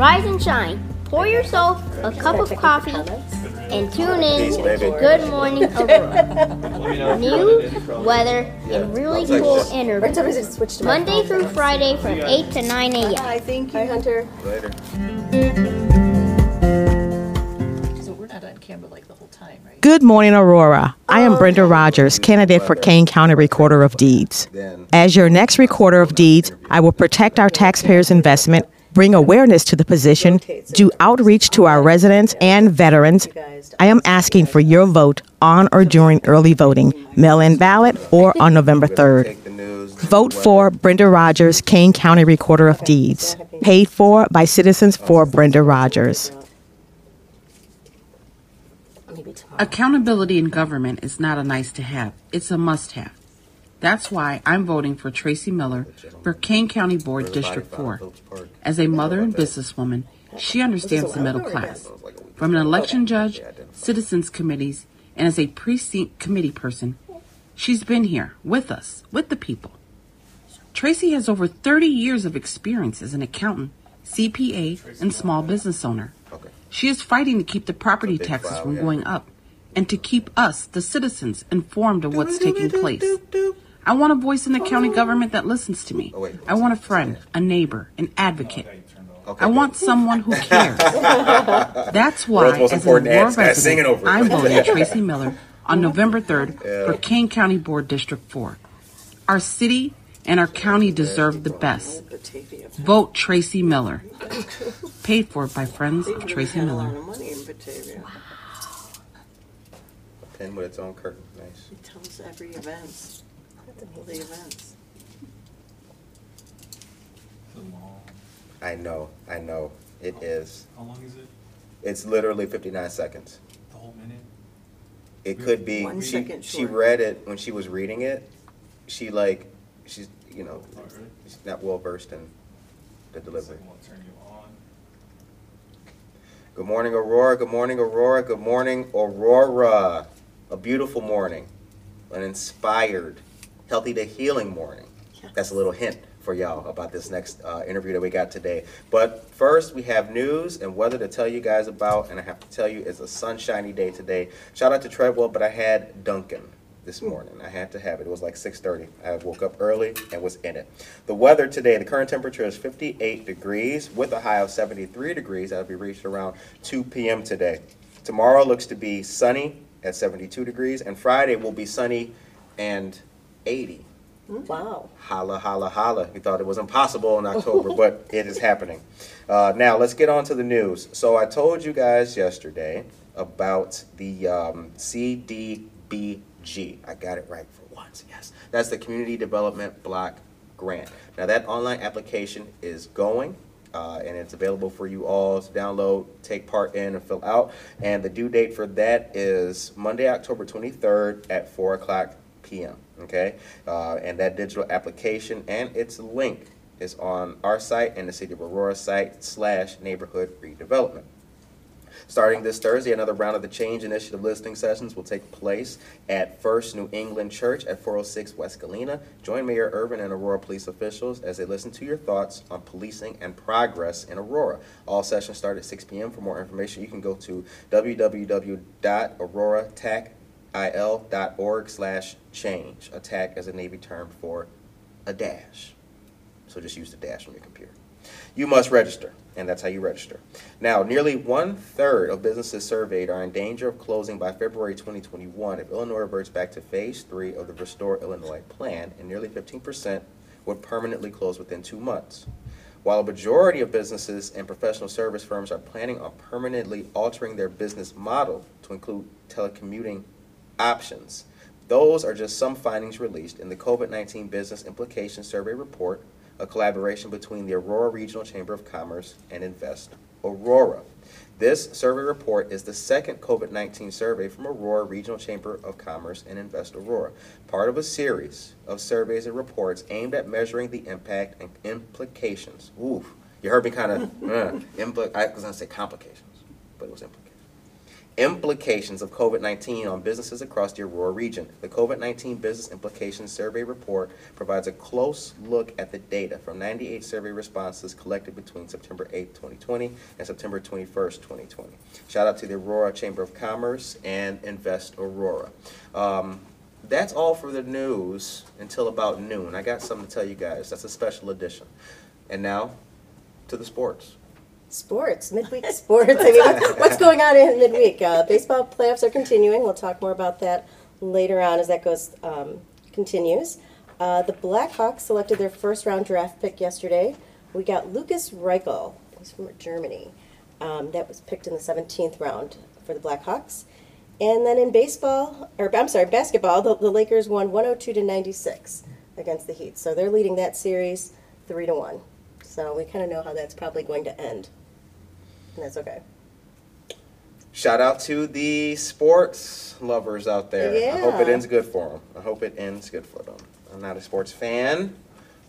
Rise and shine. Pour yourself a cup of coffee and tune in to. Good Morning Aurora. News, weather, and really cool interviews. Sometimes I just switch to my Monday through Friday from 8 to 9 a.m. Hi, thank you, Hunter. Later. So we're not on camera like the whole time, right? Good morning, Aurora. I am Brenda Rogers, candidate for Kane County Recorder of Deeds. As your next Recorder of Deeds, I will protect our taxpayers' investment, bring awareness to the position, do outreach to our residents and veterans. I am asking for your vote on or during early voting, mail in ballot, or on November 3rd. Take the news. Vote for Brenda Rogers, Kane County Recorder of Deeds. Paid for by Citizens for Brenda Rogers. Accountability in government is not a nice to have, it's a must have. That's why I'm voting for Tracy Miller for Kane County Board District 4. As a mother and businesswoman, she understands the middle class. From an election judge, citizens committees, and as a precinct committee person, she's been here with us, with the people. Tracy has over 30 years of experience as an accountant, CPA, and small business owner. She is fighting to keep the property taxes from going up and to keep us, the citizens, informed of what's taking place. I want a voice in the county government that listens to me. Oh, wait. I want a friend, a neighbor, an advocate. Okay, I want someone who cares. That's why, World's most as an important Aurora ads, guys. Sing resident, over. I'm voting Tracy Miller on November 3rd for Kane County Board District 4. Our city and our county deserve the best. Vote Tracy Miller. Paid for by friends of Tracy Had a lot Miller. of money in Batavia. Pen with its own curtain. Nice. It tells every event. All the events. I know. I know. It is. How long is it? It's literally 59 seconds. The whole minute? It could be. One she, second she short. read it when she was reading it. She like, she's you know, Oh, really? she's not well versed in the delivery. Second one, turn you on. Good morning, Aurora. Good morning, Aurora. Good morning, Aurora. A beautiful morning, an inspired, healthy to healing morning. That's a little hint for y'all about this next uh, interview that we got today. But first, we have news and weather to tell you guys about, and I have to tell you, it's a sunshiny day today. Shout out to Treadwell, but I had Dunkin this morning. I had to have it. It was like 6:30. I woke up early and was in it. The weather today, the current temperature is 58 degrees with a high of 73 degrees. That'll be reached around 2 p.m. today. Tomorrow looks to be sunny at 72 degrees, and Friday will be sunny and 80. Wow. Holla, holla, holla. We thought it was impossible in October, but it is happening. Uh, now, let's get on to the news. So, I told you guys yesterday about the um, CDBG. I got it right for once, yes. That's the Community Development Block Grant. Now, that online application is going. Uh, and it's available for you all to download, take part in, and fill out. And the due date for that is Monday, October 23rd at 4 o'clock p.m. Okay, uh, and that digital application and its link is on our site and the City of Aurora site slash neighborhood redevelopment. Starting this Thursday, another round of the Change Initiative listening sessions will take place at First New England Church at 406 West Galena. Join Mayor Irvin and Aurora police officials as they listen to your thoughts on policing and progress in Aurora. All sessions start at 6 p.m. For more information, you can go to www.auroratacil.org slash change. Attack as a Navy term for a dash. So just use the dash on your computer. You must register, and that's how you register. Now, nearly one third of businesses surveyed are in danger of closing by February 2021 if Illinois reverts back to phase three of the Restore Illinois plan, and nearly 15% would permanently close within two months. While a majority of businesses and professional service firms are planning on permanently altering their business model to include telecommuting options, those are just some findings released in the COVID 19 Business Implications Survey Report, a collaboration between the Aurora Regional Chamber of Commerce and Invest Aurora. This survey report is the second COVID 19 survey from Aurora Regional Chamber of Commerce and Invest Aurora, part of a series of surveys and reports aimed at measuring the impact and implications. Ooh, you heard me kind of, uh, impl- I was going to say complications, but it was implications implications of COVID-19 on businesses across the Aurora region. The COVID-19 Business Implications Survey Report provides a close look at the data from 98 survey responses collected between September 8, 2020 and September 21st, 2020. Shout out to the Aurora Chamber of Commerce and Invest Aurora. Um, that's all for the news until about noon. I got something to tell you guys. That's a special edition. And now to the sports. Sports, midweek sports. I mean, what's, going on in midweek? Uh, baseball playoffs are continuing. We'll talk more about that later on as that goes um, continues. Uh, the Blackhawks selected their first round draft pick yesterday. We got Lukas Reichel. He's from Germany. Um, that was picked in the 17th round for the Blackhawks. And then in baseball, or I'm sorry, basketball, the, the Lakers won 102 to 96 against the Heat. So they're leading that series three to one. So we kind of know how that's probably going to end. That's okay. Shout out to the sports lovers out there. I hope it ends good for them. I hope it ends good for them. I'm not a sports fan,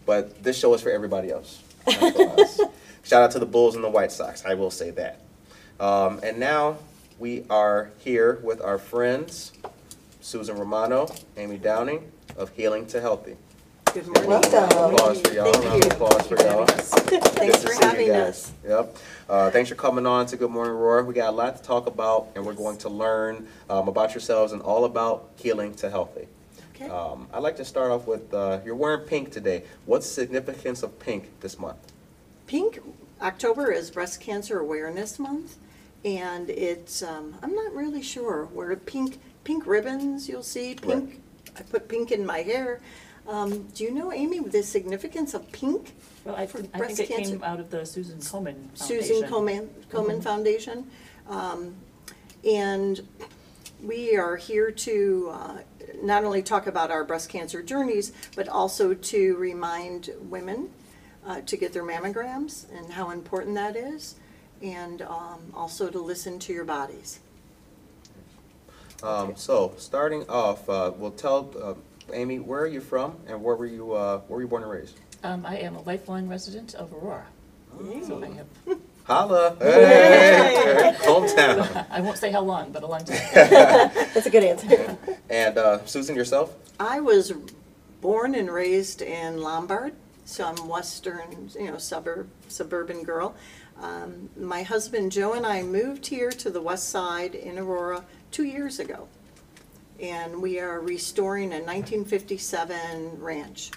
but this show is for everybody else. for. Shout out to the Bulls and the White Sox. I will say that. Um, and now we are here with our friends, Susan Romano, Amy Downing of Healing to Healthy. Good morning. Welcome. Applause for y'all. Thank Round of you. applause for y'all. Thanks Good to for see you having guys. us. Yep. Uh, thanks for coming on to Good Morning Roar. We got a lot to talk about, and we're going to learn um, about yourselves and all about healing to healthy. Okay. Um, I'd like to start off with uh, you're wearing pink today. What's the significance of pink this month? Pink, October is Breast Cancer Awareness Month, and it's, um, I'm not really sure, where pink, pink ribbons you'll see, pink, I put pink in my hair. Um, do you know, Amy, the significance of pink? Well, I, For I breast think it cancer. came out of the Susan Komen Foundation. Susan Komen, Komen Mhm. Foundation. Um, And we are here to uh, not only talk about our breast cancer journeys, but also to remind women uh, to get their mammograms and how important that is, and um, also to listen to your bodies. Um, so starting off, uh, we'll tell uh, Amy where are you from and where were you uh, where were you born and raised? Um, I am a lifelong resident of Aurora. So I have, Holla! Hey! Hometown. I won't say how long, but a long time. That's a good answer. And uh, Susan, yourself? I was born and raised in Lombard, so I'm western, you know, suburb, suburban girl. Um, my husband Joe and I moved here to the west side in Aurora two years ago. And we are restoring a 1957 ranch.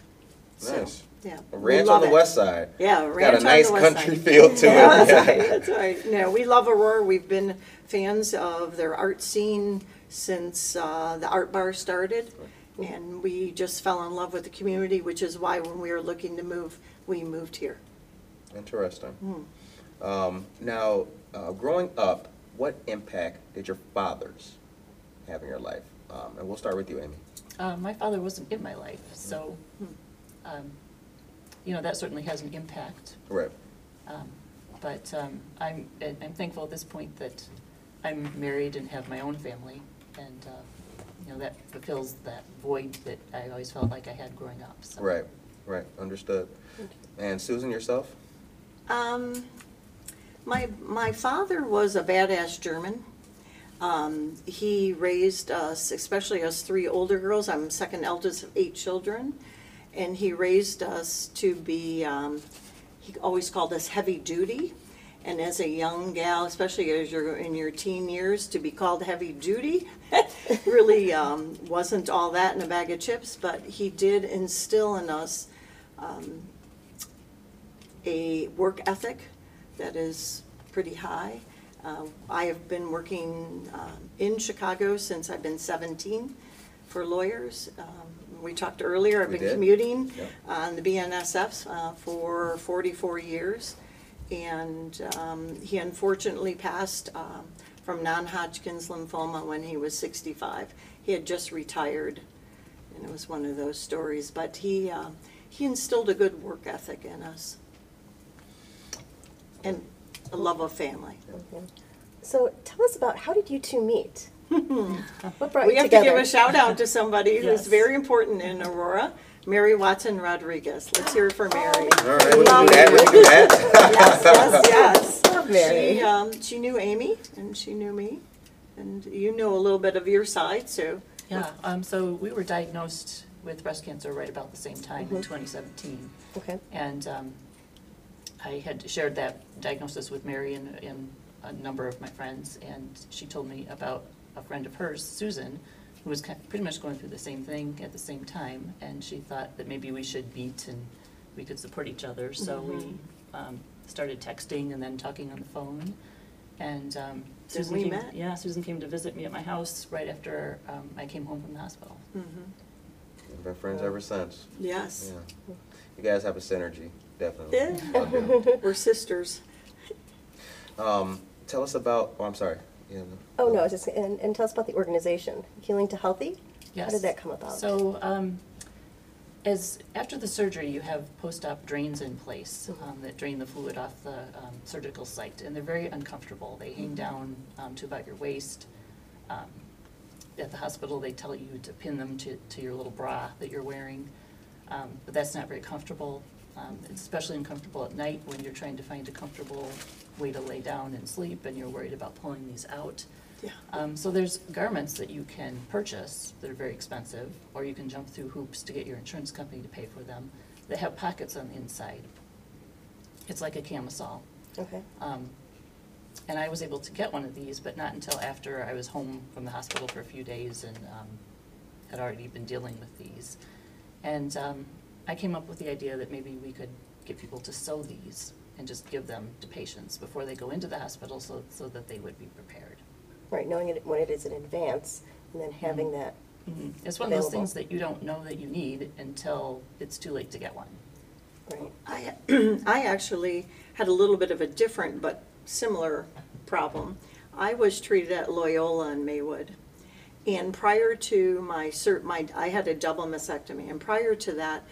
So, Nice. Yeah. A we ranch on love the it. west side. Yeah, a Got ranch a on the nice west country side. feel to Yeah, it. that's right, that's right. No, we love Aurora. We've been fans of their art scene since uh, the art bar started. And we just fell in love with the community, which is why when we were looking to move, we moved here. Interesting. Hmm. Um, now, uh, growing up, what impact did your fathers have in your life? Um, and we'll start with you, Amy. Uh, my father wasn't in my life, so, um, you know, that certainly has an impact. Right. Um, But um, I'm, and I'm thankful at this point that I'm married and have my own family, and, uh, you know, that fulfills that void that I always felt like I had growing up, so. Right. Right. Understood. And Susan, yourself? Um, my, my father was a badass German. Um, he raised us, especially us three older girls. I'm second eldest of eight children. And he raised us to be, um, he always called us heavy duty. And as a young gal, especially as you're in your teen years, to be called heavy duty really um, wasn't all that in a bag of chips. But he did instill in us um, a work ethic that is pretty high. Uh, I have been working um, in Chicago since I've been 17 for lawyers. Um, We talked earlier, I've We been did. commuting Yep. on the BNSFs uh, for 44 years. And um, he unfortunately passed um, from non-Hodgkin's lymphoma when he was 65. He had just retired, and it was one of those stories. But he, uh, he instilled a good work ethic in us and a love of family. So tell us about how did you two meet? what brought We you have to together? give a shout out to somebody who's Yes. very important in Aurora, Mary Watson Rodriguez. Let's hear it for Mary. All right. We can do that. We can do that. Yes, yes, yes. Mary. She, um, she knew Amy and she knew me. And you know a little bit of your side, so. Yeah, um, so we were diagnosed with breast cancer right about the same time in 2017. Okay. And um, I had shared that diagnosis with Mary and, and a number of my friends, and she told me about a friend of hers, Susan, who was kind pretty much going through the same thing at the same time, and she thought that maybe we should meet and we could support each other. So we um, started texting and then talking on the phone. And um, Susan we came, met. yeah, Susan came to visit me at my house right after um, I came home from the hospital. We've been friends ever since. Yes. Yeah. You guys have a synergy, definitely. Yeah. We're sisters. Um, tell us about, oh, I'm sorry. Yeah, no. Oh, no, I was just, and, and tell us about the organization, Healing to Healthy? Yes. How did that come about? So, um, as, after the surgery, you have post-op drains in place, um, that drain the fluid off the, um, surgical site, and they're very uncomfortable. They hang down, um, to about your waist. Um, At the hospital, they tell you to pin them to, to your little bra that you're wearing, um, but that's not very comfortable. Um, it's especially uncomfortable at night when you're trying to find a comfortable way to lay down and sleep, and you're worried about pulling these out. Yeah. Um, so there's garments that you can purchase that are very expensive, or you can jump through hoops to get your insurance company to pay for them, that have pockets on the inside. It's like a camisole. Okay. Um, and I was able to get one of these, but not until after I was home from the hospital for a few days and um, had already been dealing with these. And um, I came up with the idea that maybe we could get people to sew these and just give them to patients before they go into the hospital so, so that they would be prepared. Right, knowing it when it is in advance, and then having that, Mhm. It's one of those things that you don't know that you need until it's too late to get one. right. I, I actually had a little bit of a different but similar problem. I was treated at Loyola in Maywood. And prior to my cert, my, I had a double mastectomy, and prior to that,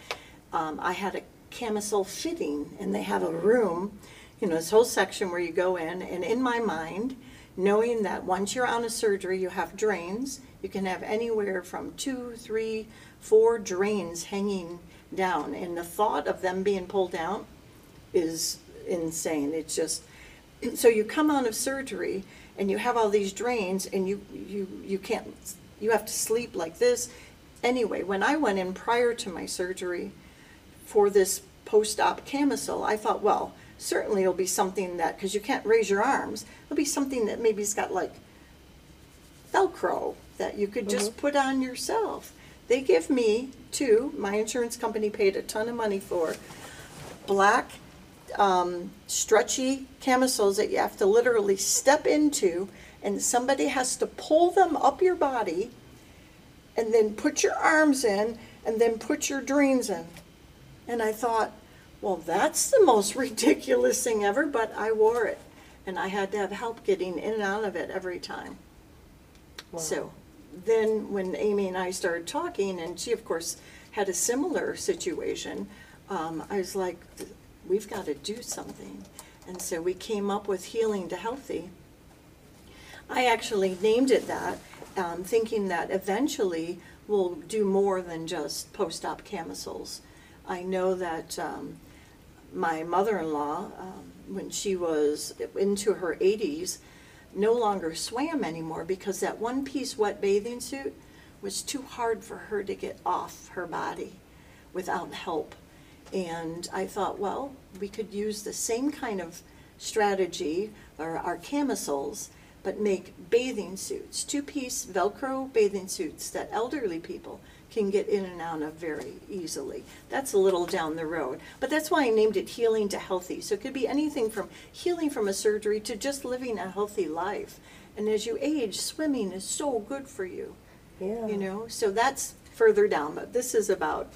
um, I had a camisole fitting, and they have a room, you know, this whole section where you go in, and in my mind, knowing that once you're on a surgery, you have drains, you can have anywhere from two, three, four drains hanging down, and the thought of them being pulled out is insane. It's just, so you come out of surgery and you have all these drains and you, you, you can't, you have to sleep like this. Anyway, when I went in prior to my surgery for this post-op camisole, I thought, well, certainly it'll be something that, because you can't raise your arms, it'll be something that maybe it's got like Velcro that you could just put on yourself. They give me two, my insurance company paid a ton of money for, black um, stretchy camisoles that you have to literally step into, and somebody has to pull them up your body, and then put your arms in, and then put your drains in. And I thought, well, that's the most ridiculous thing ever, but I wore it. And I had to have help getting in and out of it every time. So then when Amy and I started talking, and she, of course, had a similar situation, um, I was like, we've got to do something. And so we came up with Healing to Healthy. I actually named it that, um, thinking that eventually we'll do more than just post-op camisoles. I know that um, my mother-in-law, um, when she was into her 80s, no longer swam anymore because that one-piece wet bathing suit was too hard for her to get off her body without help. And I thought, well, we could use the same kind of strategy, or our camisoles, but make bathing suits, two-piece Velcro bathing suits that elderly people can get in and out of very easily. That's a little down the road. But that's why I named it Healing to Healthy. So it could be anything from healing from a surgery to just living a healthy life. And as you age, swimming is so good for you Yeah. you know so that's further down but this is about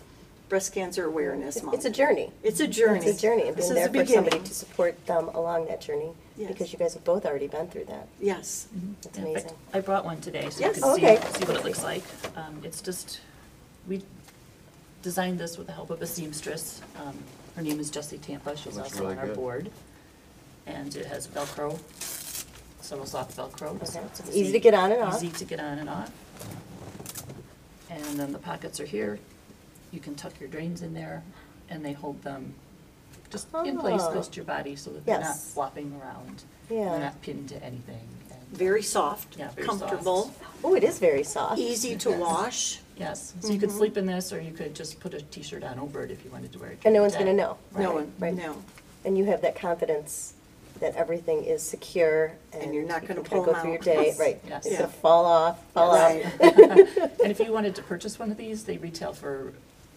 breast cancer awareness It's month it's a journey. it's a journey It's a journey, and this being is there the for somebody to support them along that journey, Yes. because you guys have both already been through that. yes It's In fact, amazing. I brought one today so you can see, Okay. see what it looks like. Um, It's just, we designed this with the help of a seamstress. Um, Her name is Jessie Tampa, she's Looks also really on our good. board. And it has Velcro, several soft Velcro. so Okay. it's It's easy to get on and off. Easy to get on and off. And then the pockets are here. You can tuck your drains in there, and they hold them just in place Oh. close to your body so that they're not Yes. flopping around. Yeah. They're not pinned to anything. And- Very soft, Yeah, very soft. comfortable, Oh, it is very soft. easy to wash. Yes, so you could sleep in this, or you could just put a t-shirt on over it if you wanted to wear it. And no one's the gonna day. know. No one, right. no. And you have that confidence that everything is secure and. And you're not you gonna can kinda pull Go 'em through your day, Yes. right. Yes. It's Yeah. gonna fall off, fall out. Right. And if you wanted to purchase one of these, they retail for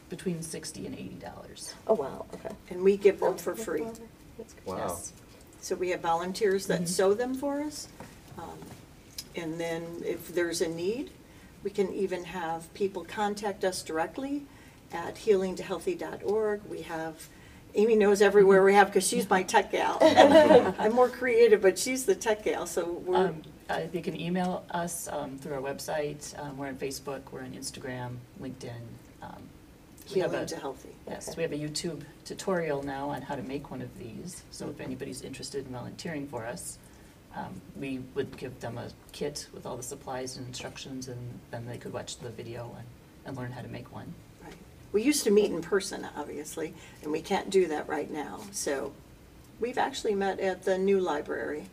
between sixty and eighty dollars. Oh, wow, okay. And we give them for free. That's great. Wow. Yes. So we have volunteers Mm-hmm. that sew them for us. Um, And then if there's a need, we can even have people contact us directly at healingtohealthy.org. We have, Amy knows everywhere we have, because she's my tech gal. I'm more creative, but she's the tech gal, so we're, Um, uh, They can email us um, through our website. Um, We're on Facebook, we're on Instagram, LinkedIn. Um, we have healing a- to healthy. Yes, we have a YouTube tutorial now on how to make one of these. So if anybody's interested in volunteering for us, um, we would give them a kit with all the supplies and instructions, and then they could watch the video and, and learn how to make one. Right. We used to meet in person, obviously, and we can't do that right now. So we've actually met at the new library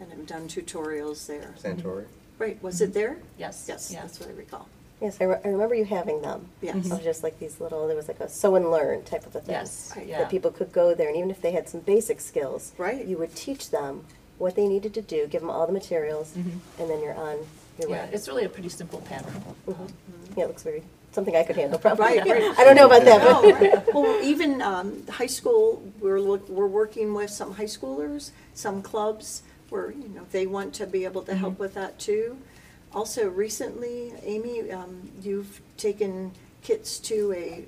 and have done tutorials there. Santori? Mm-hmm. Right, was it mm-hmm. there? Yes. Yes, yeah. that's what I recall. Yes, I, re- I remember you having them. Yes. Mm-hmm. Of just like these little, there was like a sew and learn type of a thing. Yes, Right. yeah. That people could go there, and even if they had some basic skills. Right. You would teach them what they needed to do, give them all the materials, Mhm. and then you're on your Yeah, way. it's really a pretty simple pattern. Mhm. Yeah, it looks very, something I could handle probably. Right, right. I don't know about that, No, right. Well, even um, high school, we're, look- we're working with some high schoolers, some clubs, where, you know, they want to be able to help with that too. Also, recently, Amy, um, you've taken kits to a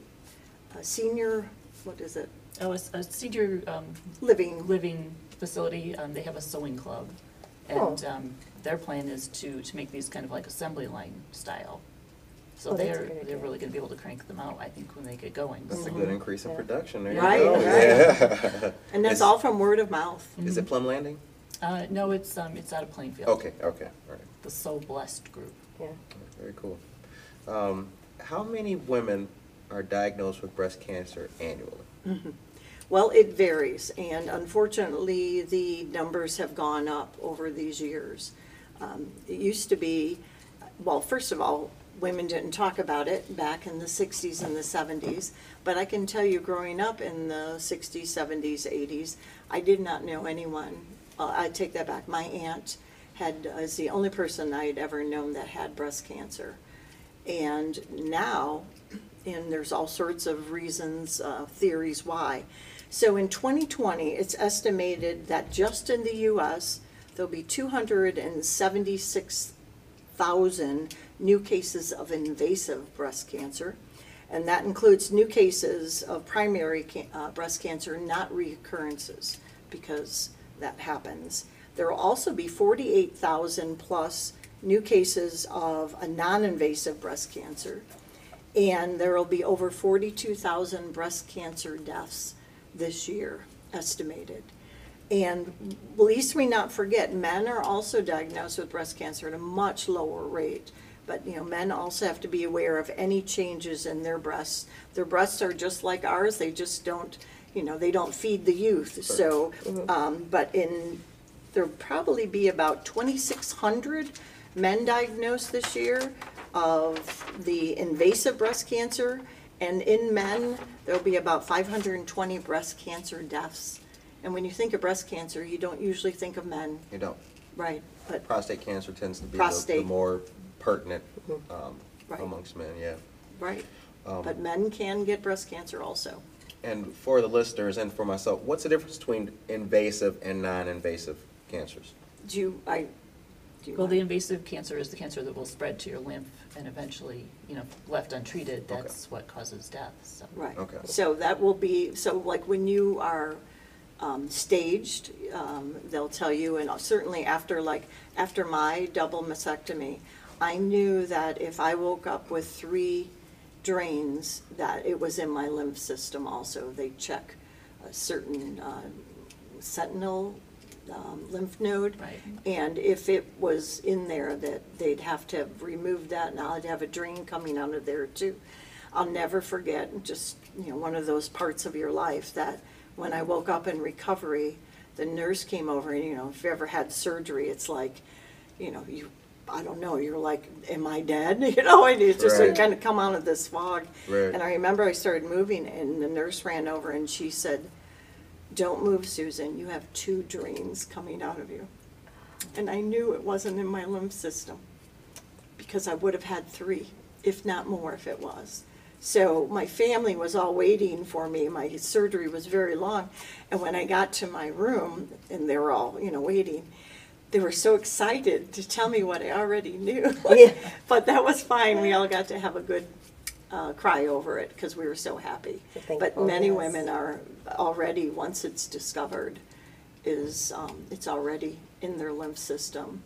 a senior, what is it, Oh, it's a senior um, living, living facility, um, they have a sewing club. Oh. And um, their plan is to, to make these kind of like assembly line style. So Oh, that's a they're, good they're idea. really gonna be able to crank them out, I think, when they get going. That's a So- good increase in Yeah. production, there you Right, go. right. Yeah. and that's Is- all from word of mouth. Is it Plum Landing? Uh, no, it's, um, it's out of Plainfield. Okay, okay, all right. The So Blessed Group. Yeah. Very cool. Um, how many women are diagnosed with breast cancer annually? Well, it varies, and unfortunately, the numbers have gone up over these years. Um, It used to be, well, first of all, women didn't talk about it back in the 60s and the 70s, but I can tell you, growing up in the 60s, 70s, 80s, I did not know anyone, uh, I take that back, my aunt had, is the only person I'd ever known that had breast cancer. And now, and there's all sorts of reasons, uh, theories why. So in 2020, it's estimated that just in the US, there'll be 276,000 new cases of invasive breast cancer. And that includes new cases of primary ca- uh, breast cancer, not recurrences, because that happens. There will also be 48,000 plus new cases of a non-invasive breast cancer. And there will be over 42,000 breast cancer deaths this year estimated. And least we not forget, men are also diagnosed with breast cancer at a much lower rate. But, you know, men also have to be aware of any changes in their breasts. Their breasts are just like ours, they just don't, you know, they don't feed the youth. So, um, but in, there'll probably be about 2,600 men diagnosed this year of the invasive breast cancer. And in men, there'll be about 520 breast cancer deaths. And when you think of breast cancer, you don't usually think of men, You don't. right? But, Prostate cancer tends to be the, the Prostate. more pertinent Mm-hmm. um, Right. amongst men, yeah. right. Um, But men can get breast cancer also. And for the listeners and for myself, what's the difference between invasive and non-invasive cancers? Do you, I, do you? Well, the want- invasive cancer is the cancer that will spread to your lymph and eventually, you know, left untreated, Okay. that's what causes death, so. Right. Okay. So that will be, so like when you are um, staged, um, they'll tell you, and certainly after like, after my double mastectomy, I knew that if I woke up with three drains, that it was in my lymph system also. They check a certain uh, sentinel um, lymph node. Right. And if it was in there, that they'd have to have remove that, and I'd have a drain coming out of there too. I'll never forget, just, you know, one of those parts of your life that When I woke up in recovery, the nurse came over, and you know, if you ever had surgery, it's like, you know, you, I don't know, you're like, am I dead? You know, and it's just Right. kind of come out of this fog. Right. And I remember I started moving, and the nurse ran over and she said, "Don't move, Susan. You have two drains coming out of you." And I knew it wasn't in my lymph system because I would have had three, if not more, if it was. So my family was all waiting for me. My surgery was very long. And when I got to my room and they were all, you know, waiting, they were so excited to tell me what I already knew. Yeah. but that was fine. We all got to have a good uh, cry over it because we were so happy. Thankful, But many yes. women are already, once it's discovered, is um, it's already in their lymph system,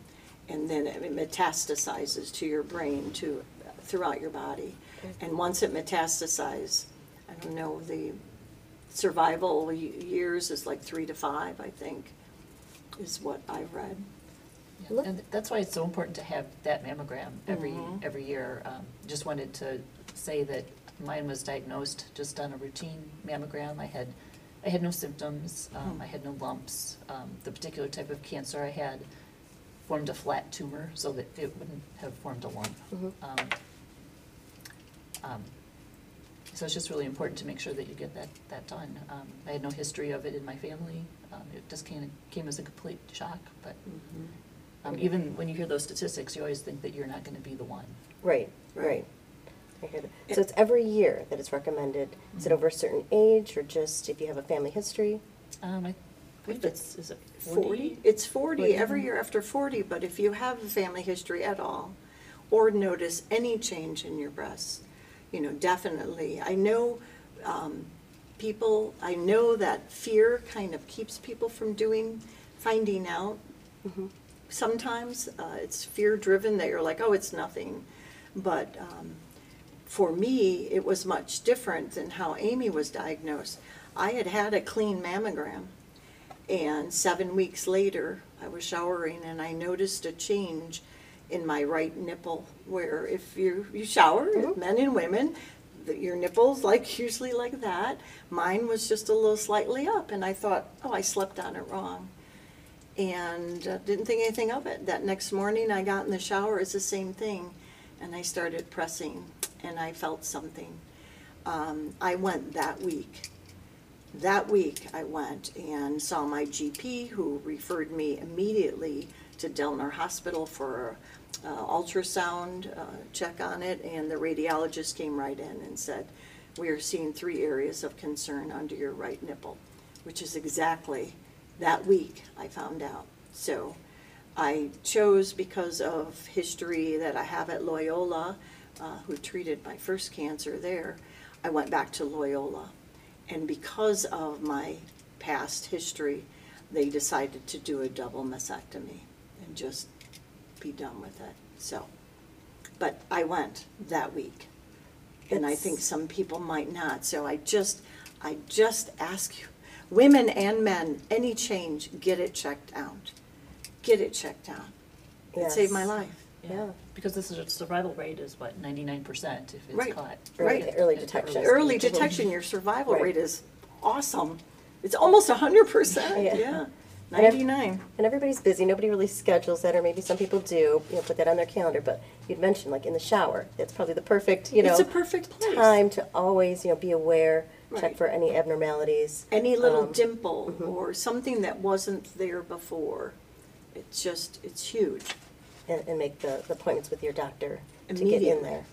and then it metastasizes to your brain, to throughout your body. And once it metastasizes, I don't know, the survival y- years is like three to five, I think, is what I've read. Yeah, And that's why it's so important to have that mammogram every, every year. Um, Just wanted to say that mine was diagnosed just on a routine mammogram. I had, I had no symptoms, um, I had no lumps. Um, The particular type of cancer I had formed a flat tumor so that it wouldn't have formed a lump. Um, um, So it's just really important to make sure that you get that, that done. Um, I had no history of it in my family. Um, It just came, came as a complete shock, but um, even when you hear those statistics, you always think that you're not going to be the one. Right, Right. Right. I hear that. So it's every year that it's recommended. Is it over a certain age or just if you have a family history? Um, I believe it's, is it Forty? forty? It's forty, Forty. every year after forty, but if you have a family history at all, or notice any change in your breasts, you know, definitely. I know, um, people, I know that fear kind of keeps people from doing, finding out. Sometimes, uh, it's fear-driven, that you're like, oh, it's nothing. But, um, for me, it was much different than how Amy was diagnosed. I had had a clean mammogram, and seven weeks later, I was showering and I noticed a change in my right nipple. Where if you you shower, men and women, the, your nipples like usually like that. Mine was just a little slightly up, and I thought, oh, I slept on it wrong, and uh, didn't think anything of it. That next morning, I got in the shower, it's the same thing, and I started pressing, and I felt something. Um, I went that week that week, I went and saw my GP, who referred me immediately to Delnor Hospital for uh, ultrasound uh, check on it, and the radiologist came right in and said, "We are seeing three areas of concern under your right nipple," which is exactly that week I found out. So I chose because of history that I have at Loyola, uh, who treated my first cancer there. I went back to Loyola. And because of my past history, they decided to do a double mastectomy and just be done with it. So, but I went that week. And I think some people might not. So I just, I just ask you, women and men, any change, get it checked out. Get it checked out. It saved my life. Yeah. Because this is, a survival rate is what, ninety-nine percent if it's Right. caught. Right. at- Early detection. early Early detection, your survival Right. rate is awesome. It's almost a hundred percent, Yeah. yeah, And ev- ninety-nine. And everybody's busy. Nobody really schedules that, or maybe some people do, you know, put that on their calendar. But you'd mentioned, like in the shower, that's probably the perfect, you know, It's a perfect place. time to always, you know, be aware, check Right. for any abnormalities. Any little Um, dimple or something that wasn't there before, it's just, it's huge, and, and make the, the appointments with your doctor to get in Immediately. there.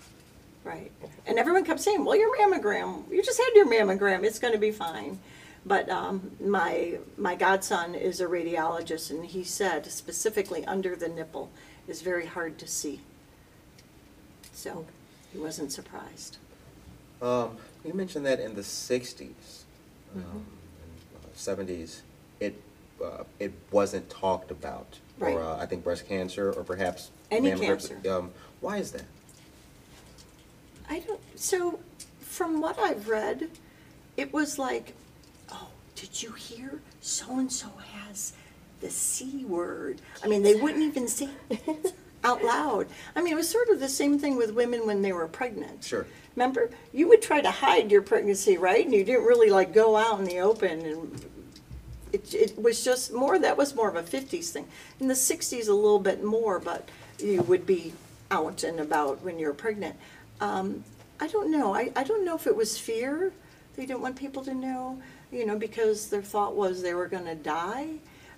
right? And everyone kept saying, well, your mammogram, you just had your mammogram, it's gonna be fine. But, um, my, my godson is a radiologist and he said specifically under the nipple is very hard to see. So, he wasn't surprised. Um, you mentioned that in the '60s, um, and, uh, '70s, it uh, it wasn't talked about, Right. or uh, I think breast cancer, or perhaps Any cancer. Um, why is that? I don't, so from what I've read, it was like, oh, did you hear? So-and-so has the C word. I mean, they wouldn't even say it out loud. I mean, it was sort of the same thing with women when they were pregnant. Sure. Remember, you would try to hide your pregnancy, right? And you didn't really like go out in the open and it, it was just more, that was more of a fifties thing. In the sixties, a little bit more, but you would be out and about when you're pregnant. Um, I don't know, I, I don't know if it was fear, they didn't want people to know, you know, because their thought was they were gonna die.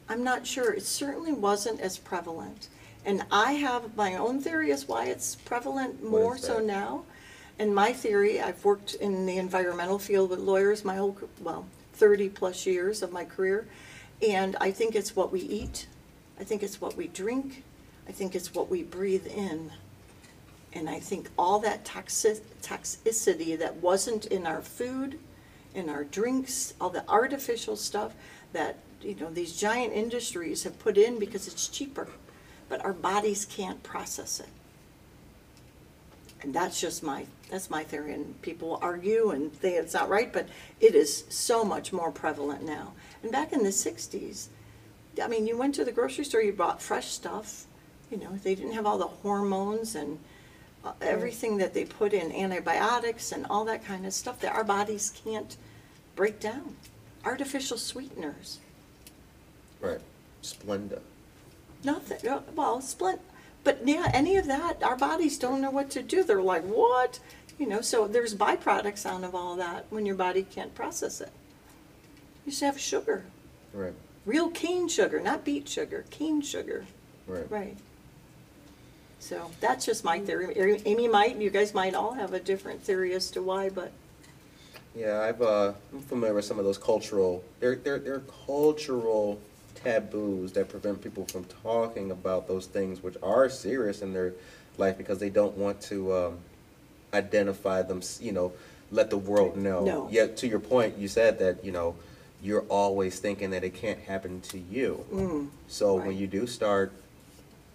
I'm not sure, it certainly wasn't as prevalent. And I have my own theory as why it's prevalent more is so that? now. And my theory, I've worked in the environmental field with lawyers my whole, well, thirty-plus years of my career. And I think it's what we eat, I think it's what we drink, I think it's what we breathe in. And I think all that toxic, toxicity that wasn't in our food, in our drinks, all the artificial stuff that, you know, these giant industries have put in because it's cheaper, but our bodies can't process it. And that's just my, that's my theory, and people argue and think it's not right, but it is so much more prevalent now. And back in the sixties, I mean, you went to the grocery store, you bought fresh stuff, you know, they didn't have all the hormones and uh, everything that they put in antibiotics and all that kind of stuff that our bodies can't break down. Artificial sweeteners, Right. Splenda. nothing, well, splint, but yeah, any of that, our bodies don't know what to do. They're like, what? You know, so there's byproducts out of all that when your body can't process it. You should have sugar, Right. real cane sugar, not beet sugar, cane sugar. Right. Right. So that's just my theory. Amy might, you guys might all have a different theory as to why, but Yeah, I've uh, I'm familiar with some of those cultural. They're they're they're cultural taboos that prevent people from talking about those things, which are serious in their life because they don't want to um, identify them. You know, let the world know. No. Yet to your point, you said that you know you're always thinking that it can't happen to you. Mm, So when you do start,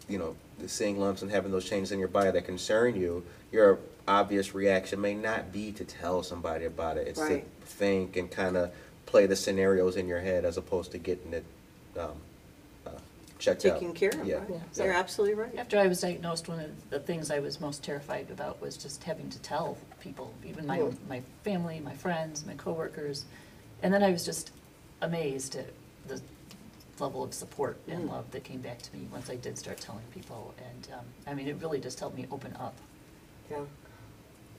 you know, seeing lumps and having those changes in your body that concern you, your obvious reaction may not be to tell somebody about it. It's Right. to think and kind of play the scenarios in your head as opposed to getting it um, checked out. taken care of, Yeah. right? yeah. You're absolutely right. After I was diagnosed, one of the things I was most terrified about was just having to tell people, even my, my family, my friends, my coworkers. And then I was just amazed at the level of support and Mm. love that came back to me once I did start telling people. And, um, I mean, it really just helped me open up Yeah.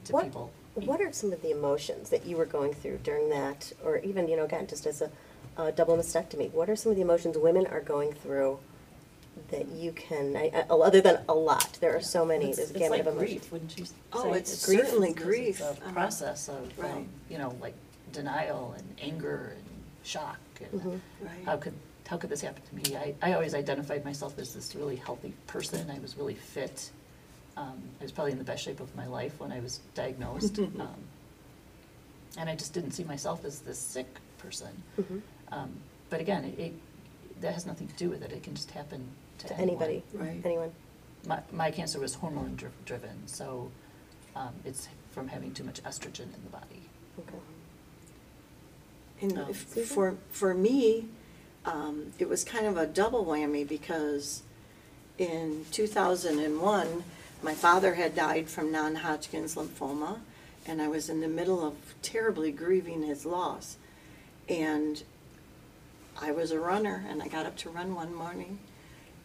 to What- people. What are some of the emotions that you were going through during that, or even, you know, again, just as a, a double mastectomy? What are some of the emotions women are going through that you can, I, I, other than a lot? There are so many, It's- there's a it's gamut like of emotions. grief, wouldn't you say? Oh, it's grief. certainly It's- grief. It's a Uh-huh. process of, Right. um, you know, like denial and anger and shock. and Mhm. Right. How could, how could this happen to me? I, I always identified myself as this really healthy person. I was really fit. Um, I was probably in the best shape of my life when I was diagnosed. Um, And I just didn't see myself as this sick person. Mhm. Um, But again, it, it, that has nothing to do with it. It can just happen to To anyone. anybody, Right. anyone. My, my cancer was hormone dri- driven, so um, it's from having too much estrogen in the body. Okay. And Um, if- for, for me, um, it was kind of a double whammy because in 2001, my father had died from non-Hodgkin's lymphoma, and I was in the middle of terribly grieving his loss. And I was a runner, and I got up to run one morning,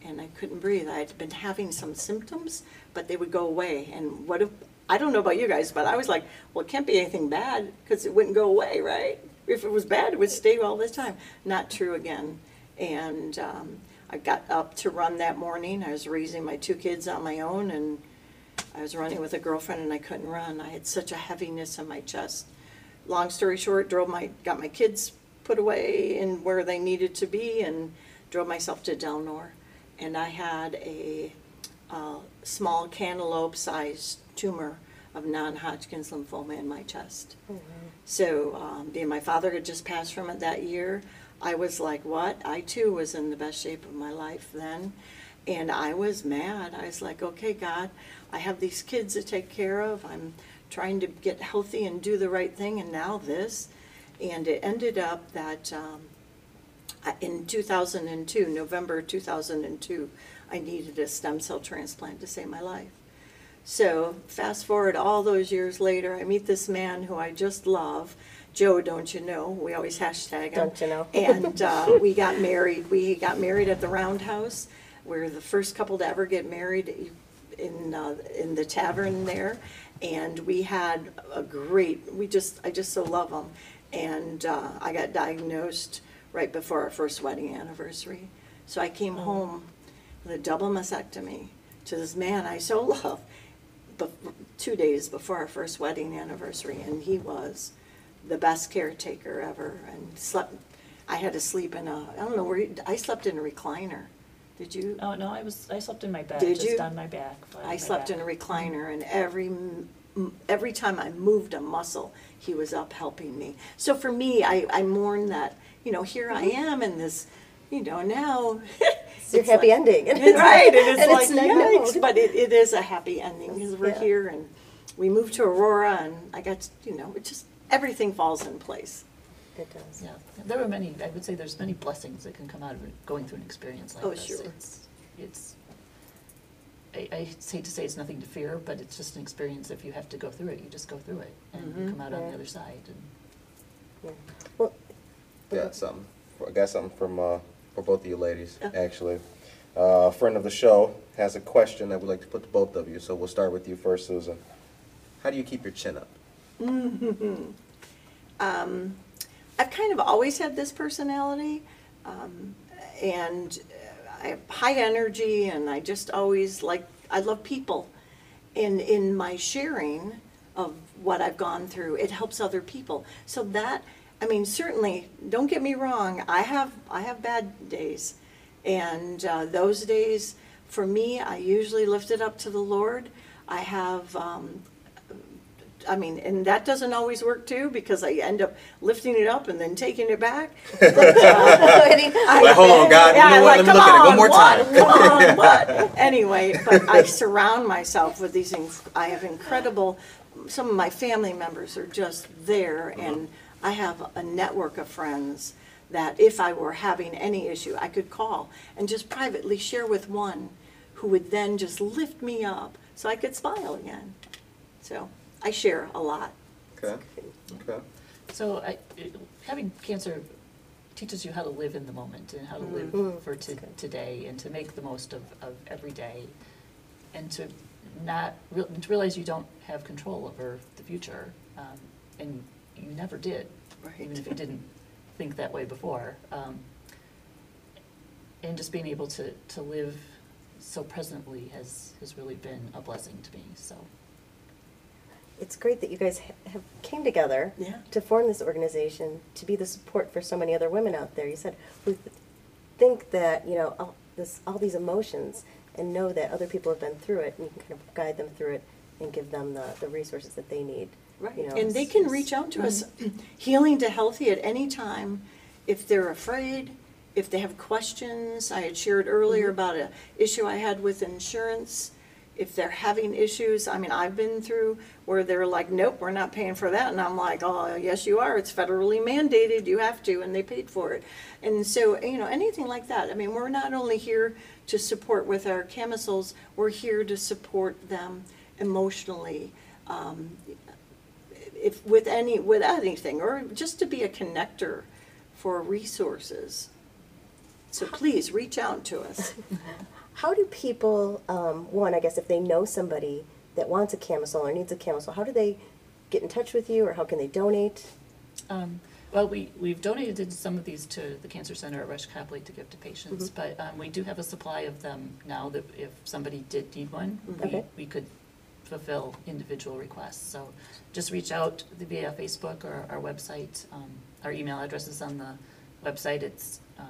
and I couldn't breathe. I had been having some symptoms, but they would go away. And what if, I don't know about you guys, but I was like, well, it can't be anything bad, because it wouldn't go away, right? If it was bad, it would stay all the time. Not true again. And um, I got up to run that morning. I was raising my two kids on my own, and I was running with a girlfriend, and I couldn't run. I had such a heaviness in my chest. Long story short, drove my, got my kids put away in where they needed to be, and drove myself to Delnor. And I had a uh, small cantaloupe-sized tumor of non-Hodgkin's lymphoma in my chest. So, um, being my father had just passed from it that year, I was like, what? I too was in the best shape of my life then. And I was mad. I was like, okay, God, I have these kids to take care of. I'm trying to get healthy and do the right thing, and now this. And it ended up that um, I- in 2002, November 2002, I needed a stem cell transplant to save my life. So fast forward all those years later, I meet this man who I just love. Joe, don't you know? We always hashtag him. Don't you know? And uh, we got married. We got married at the Roundhouse. We're the first couple to ever get married in uh, in the tavern there, and we had a great. We just I just so love him, and uh, I got diagnosed right before our first wedding anniversary. So I came home with a double mastectomy to this man I so love, but two days before our first wedding anniversary, and he was the best caretaker ever, and slept. I had to sleep in a. I don't know where. You, I slept in a recliner. Did you? Oh, no, I was, I slept in my bed, Did just you? on my back. flat on I my slept in a recliner, and every m- every time I moved a muscle, he was up helping me. So for me, I, I mourn that. You know, here I mm-hmm. am in this. You know, now It's your happy like- ending. And right, and it's and like I know. yikes, but it, it is a happy ending because we're Yeah. here and we moved to Aurora, and I got to, you know, it just everything falls in place. It does. Yeah, there were many, I would say there's many blessings that can come out of it, going through an experience like Oh, this. sure. It's, it's, I, I hate to say it's nothing to fear, but it's just an experience. If you have to go through it, you just go through it and you come out on Yeah. the other side. And Yeah. Well, Got something. I got something from uh, for both of you ladies, Yeah. actually. Uh, a friend of the show has a question that we'd like to put to both of you. So we'll start with you first, Susan. How do you keep your chin up? um, I've kind of always had this personality, um, and I have high energy, and I just always like I love people, and in my sharing of what I've gone through, it helps other people. So that I mean, certainly, don't get me wrong. I have I have bad days, and uh, those days for me, I usually lift it up to the Lord. I have um, I mean, and that doesn't always work too because I end up lifting it up and then taking it back. But, uh, Like, hold on, God, you yeah, know what? like, Let me look at it one more time. On, what? Anyway, but I surround myself with these. Inc- I have incredible. Some of my family members are just there, and I have a network of friends that if I were having any issue, I could call and just privately share with one, who would then just lift me up so I could smile again. So I share a lot. Okay. Okay. so I, it- having cancer teaches you how to live in the moment and how to live Mm. for to, today and to make the most of, of every day and to not real, to realize you don't have control over the future um, and you never did Right. even if you didn't think that way before um, and just being able to, to live so presently has, has really been a blessing to me so it's great that you guys ha- have came together Yeah. to form this organization to be the support for so many other women out there. You said we think that you know all this all these emotions and know that other people have been through it and you can kind of guide them through it and give them the, the resources that they need. Right, You know, and they it's- can it's- reach out to us, mhm. healing to healthy at any time, if they're afraid, if they have questions. I had shared earlier mm-hmm. about a issue I had with insurance. If they're having issues, I mean, I've been through where they're like, nope, we're not paying for that, and I'm like, oh, yes, you are, it's federally mandated, you have to, and they paid for it. And so, you know, anything like that, I mean, we're not only here to support with our chemicals, we're here to support them emotionally, um, if, with any, with anything, or just to be a connector for resources. So please, reach out to us. How do people, um, one, I guess, if they know somebody that wants a camisole or needs a camisole, how do they get in touch with you or how can they donate? Um, Well, we, we've donated some of these to the Cancer Center at Rush Copley to give to patients, but um, we do have a supply of them now that if somebody did need one, we, Okay. we could fulfill individual requests. So just reach out via Facebook or our website. Um, Our email address is on the website. It's um,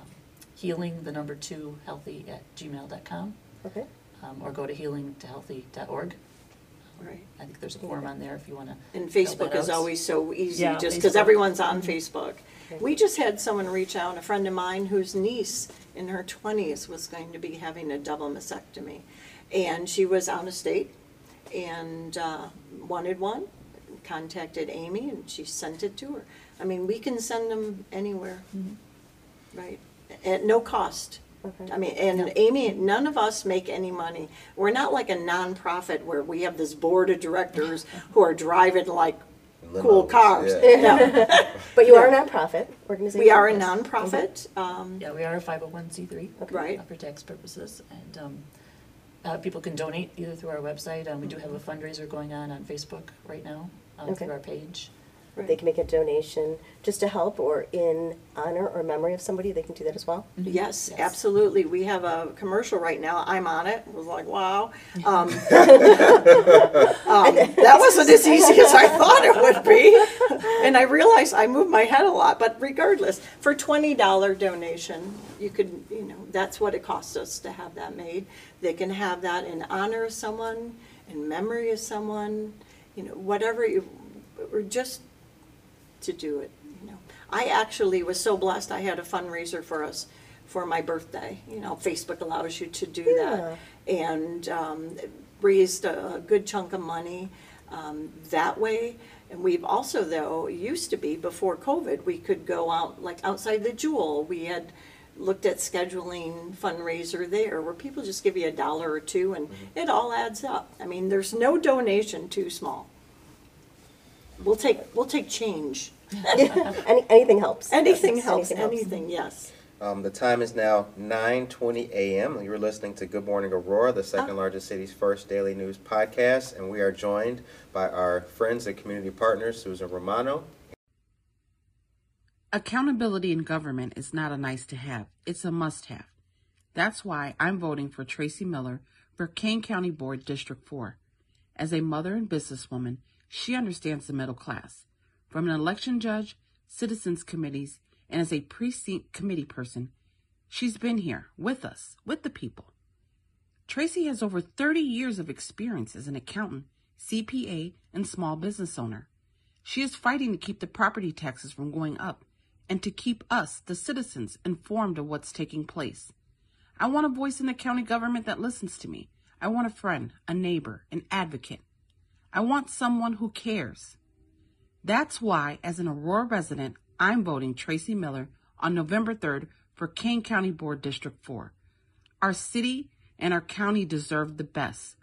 healing, the number two, healthy at gmail.com, Okay. um, or go to healingtohealthy.org. Right. I think there's a form on there if you want to. And Facebook is always so easy, Yeah, just because Facebook. everyone's on Facebook. We just had someone reach out, a friend of mine whose niece in her twenties was going to be having a double mastectomy. And she was out of state and uh, wanted one, contacted Amy and she sent it to her. I mean, we can send them anywhere, right? At no cost. I mean, and Amy, none of us make any money. We're not like a nonprofit where we have this board of directors who are driving like cool Limos, cars. yeah. No, But you are a nonprofit organization. we are a Yes. nonprofit. Um, Yeah, we are a 501c3. Right. uh, For tax purposes, and um, uh, people can donate either through our website, um, we do have a fundraiser going on on Facebook right now, um, Okay. through our page. They can make a donation just to help or in honor or memory of somebody. They can do that as well. Yes, Yes. absolutely. We have a commercial right now. I'm on it. It was like, wow. Um, um, that wasn't as easy as I thought it would be. And I realized I moved my head a lot, but regardless, for twenty dollar donation, you could, you know, that's what it costs us to have that made. They can have that in honor of someone, in memory of someone, you know, whatever you, or just to do it, you know. I actually was so blessed, I had a fundraiser for us for my birthday. You know, Facebook allows you to do that. And um, raised a a good chunk of money um, that way. And we've also, though, used to be, before COVID, we could go out, like outside the Jewel, we had looked at scheduling fundraiser there, where people just give you a dollar or two, and it all adds up. I mean, there's no donation too small. We'll take, we'll take change. Any, anything helps. Anything Yes, helps, helps. anything, yes. Um, the time is now 9:20 a.m. You're listening to Good Morning Aurora, the second largest city's first daily news podcast, and we are joined by our friends and community partners, Susan Romano. Accountability in government is not a nice to have, it's a must have. That's why I'm voting for Tracy Miller for Kane County Board District 4. As a mother and businesswoman, she understands the middle class. From an election judge, citizens committees, and as a precinct committee person, she's been here with us, with the people. Tracy has over 30 years of experience as an accountant, CPA, and small business owner. She is fighting to keep the property taxes from going up and to keep us, the citizens, informed of what's taking place. I want a voice in the county government that listens to me. I want a friend, a neighbor, an advocate. I want someone who cares. That's why, as an Aurora resident, I'm voting Tracy Miller on November 3rd for Kane County Board District 4. Our city and our county deserve the best.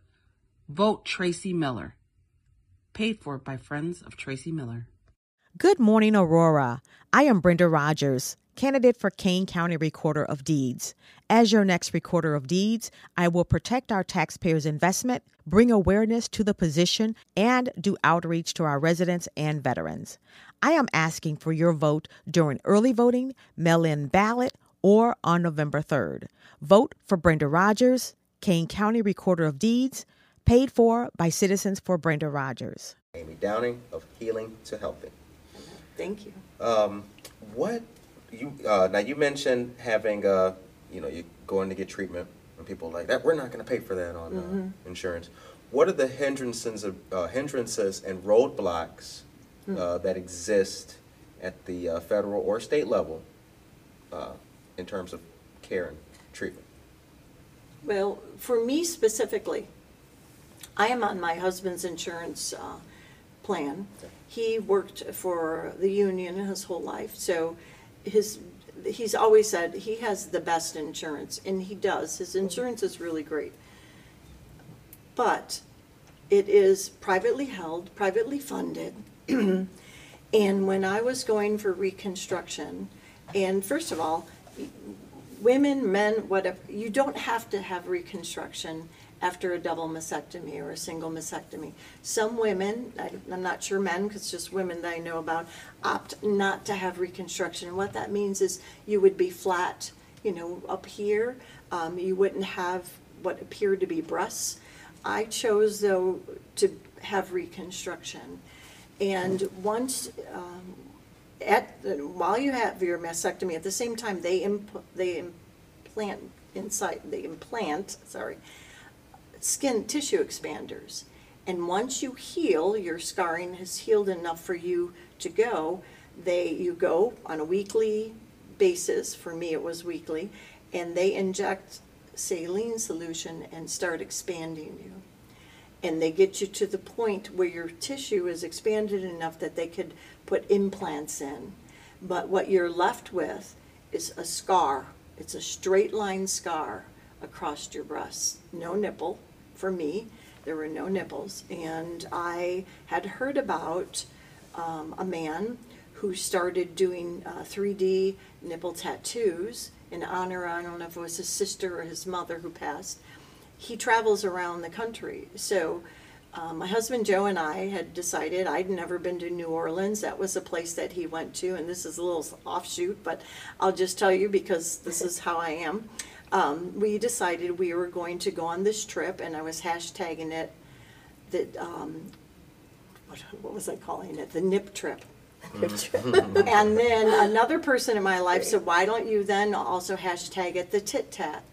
Vote Tracy Miller. Paid for by Friends of Tracy Miller. Good morning, Aurora. I am Brenda Rogers, candidate for Kane County Recorder of Deeds. As your next Recorder of Deeds, I will protect our taxpayers' investment, bring awareness to the position, and do outreach to our residents and veterans. I am asking for your vote during early voting, mail in ballot, or on November 3rd. Vote for Brenda Rogers, Kane County Recorder of Deeds, paid for by Citizens for Brenda Rogers. Amy Downing of Healing to Healthy. Thank you. Um, what you uh, now? You mentioned having uh, you know, you going to get treatment, and people like that. We're not going to pay for that on uh, insurance. What are the hindrances of uh, hindrances and roadblocks uh, that exist at the uh, federal or state level uh, in terms of care and treatment? Well, for me specifically, I am on my husband's insurance uh, plan. He worked for the union his whole life, so his, he's always said he has the best insurance, and he does. His insurance is really great. But it is privately held, privately funded. And when I was going for reconstruction, and first of all, women, men, whatever, you don't have to have reconstruction after a double mastectomy or a single mastectomy. Some women, I- I'm not sure men, because it's just women that I know about, opt not to have reconstruction. And what that means is you would be flat, you know, up here. Um, you wouldn't have what appeared to be breasts. I chose, though, to have reconstruction. And once, um, at, while you have your mastectomy, at the same time, they imp, they implant inside, they implant, sorry, skin tissue expanders. And once you heal, your scarring has healed enough for you to go, they, you go on a weekly basis, for me it was weekly, and they inject saline solution and start expanding you and they get you to the point where your tissue is expanded enough that they could put implants in. But what you're left with is a scar. It's a straight line scar across your breast, no nipple for me. There were no nipples. And I had heard about um, a man who started doing uh, 3D nipple tattoos in honor, I don't know if it was his sister or his mother who passed. He travels around the country. So um, my husband Joe and I had decided I'd never been to New Orleans. That was a place that he went to, and this is a little offshoot, but I'll just tell you because this is how I am. Um, we decided we were going to go on this trip, and I was hashtagging it that um, what, what was I calling it? The nip trip. and then another person in my life said, "Why don't you then also hashtag it the tit tat?"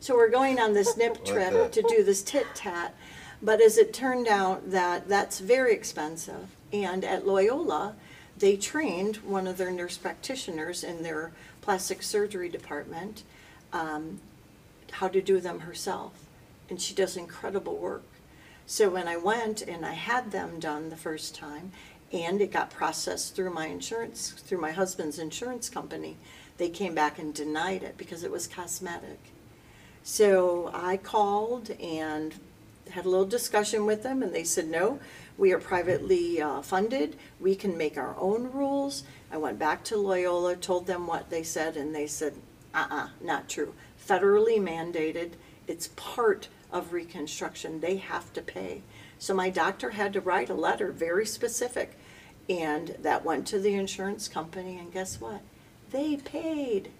So we're going on this nip trip that. to do this tit tat. But as it turned out, that that's very expensive. And at Loyola, they trained one of their nurse practitioners in their plastic surgery department um, how to do them herself. And she does incredible work. So when I went and I had them done the first time, and it got processed through my insurance, through my husband's insurance company, they came back and denied it because it was cosmetic. So I called and had a little discussion with them, and they said, no, we are privately uh, funded. We can make our own rules. I went back to Loyola, told them what they said, and they said, uh-uh, not true. Federally mandated, it's part of reconstruction. They have to pay. So my doctor had to write a letter, very specific, and that went to the insurance company, and guess what? They paid.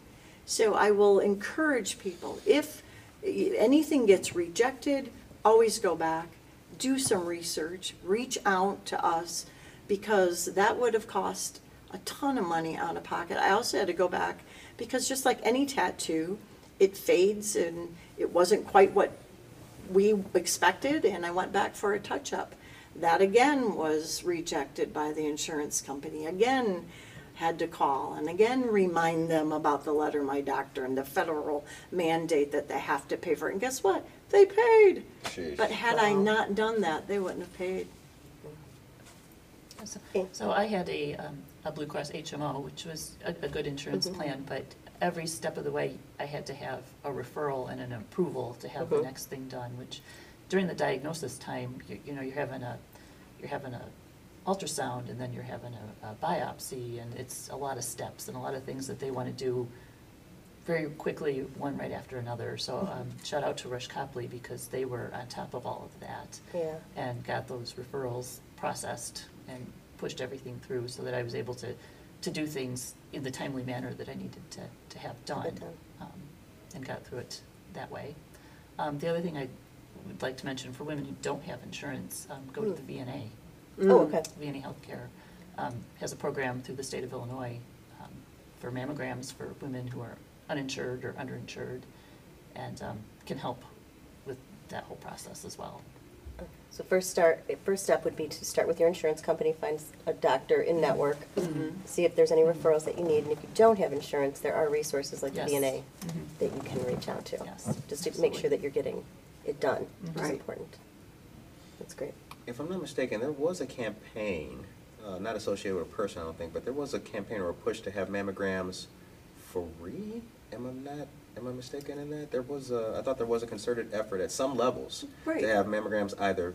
So I will encourage people, if anything gets rejected, always go back, do some research, reach out to us, because that would have cost a ton of money out of pocket. I also had to go back, because just like any tattoo, it fades and it wasn't quite what we expected, and I went back for a touch-up. That again was rejected by the insurance company. Again, had to call and again remind them about the letter my doctor and the federal mandate that they have to pay for it. And guess what? They paid. Sheesh. But had I not done that, they wouldn't have paid. So- So I had a, um, a Blue Cross HMO, which was a, a good insurance plan, but every step of the way, I had to have a referral and an approval to have the next thing done, which during the diagnosis time, you, you know, you're having a, you're having a ultrasound and then you're having a, a biopsy and it's a lot of steps and a lot of things that they want to do very quickly, one right after another. So, um, shout out to Rush Copley because they were on top of all of that Yeah. and got those referrals processed and pushed everything through so that I was able to, to do things in the timely manner that I needed to, to have done. Done. um, And got through it that way. Um, The other thing I would like to mention for women who don't have insurance, um, go to the VNA. Oh, okay. VNA Healthcare um, has a program through the state of Illinois um, for mammograms for women who are uninsured or underinsured and um, can help with that whole process as well. So first start, first step would be to start with your insurance company, find a doctor in network, see if there's any referrals that you need, and if you don't have insurance, there are resources like the Yes. VNA Mhm. that you can reach out to. Yes, Just to make sure that you're getting it done, which is Right. important. That's great. If I'm not mistaken, there was a campaign, uh, not associated with a person, I don't think, but there was a campaign or a push to have mammograms free? Am I not, am I mistaken in that? There was a, I thought there was a concerted effort at some levels Right. to have mammograms either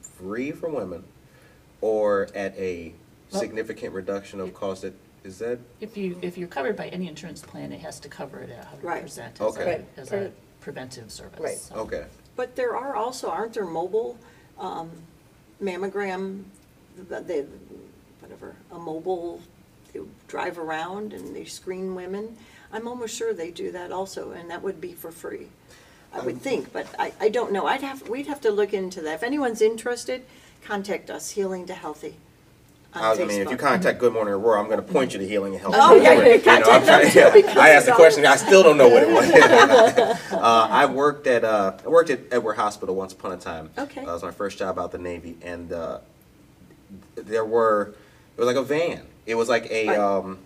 free for women or at a Well, significant reduction of it- cost. That- Is that, If you, if you're covered by any insurance plan, it has to cover it at hundred Right. percent as Okay. a, as a preventive service. Right. so. okay. But there are also, aren't there mobile um, mammogram, th- they, whatever, a mobile, they drive around and they screen women? I'm almost sure they do that also, and that would be for free. I would think, but I, I don't know. I'd have, we'd have to look into that. If anyone's interested, contact us, Healing to Healthy I mean, if you contact Good Morning Aurora, I'm gonna point you to Healing and Health. Oh, yeah, you Anyway, can know, I'm contact trying- them too, I asked the question, I still don't know what it was. Uh, I worked at, uh, I worked at Edward Hospital once upon a time. Okay. Uh, That was my first job out the Navy, and, uh, there were, it was like a van. It was like a, um,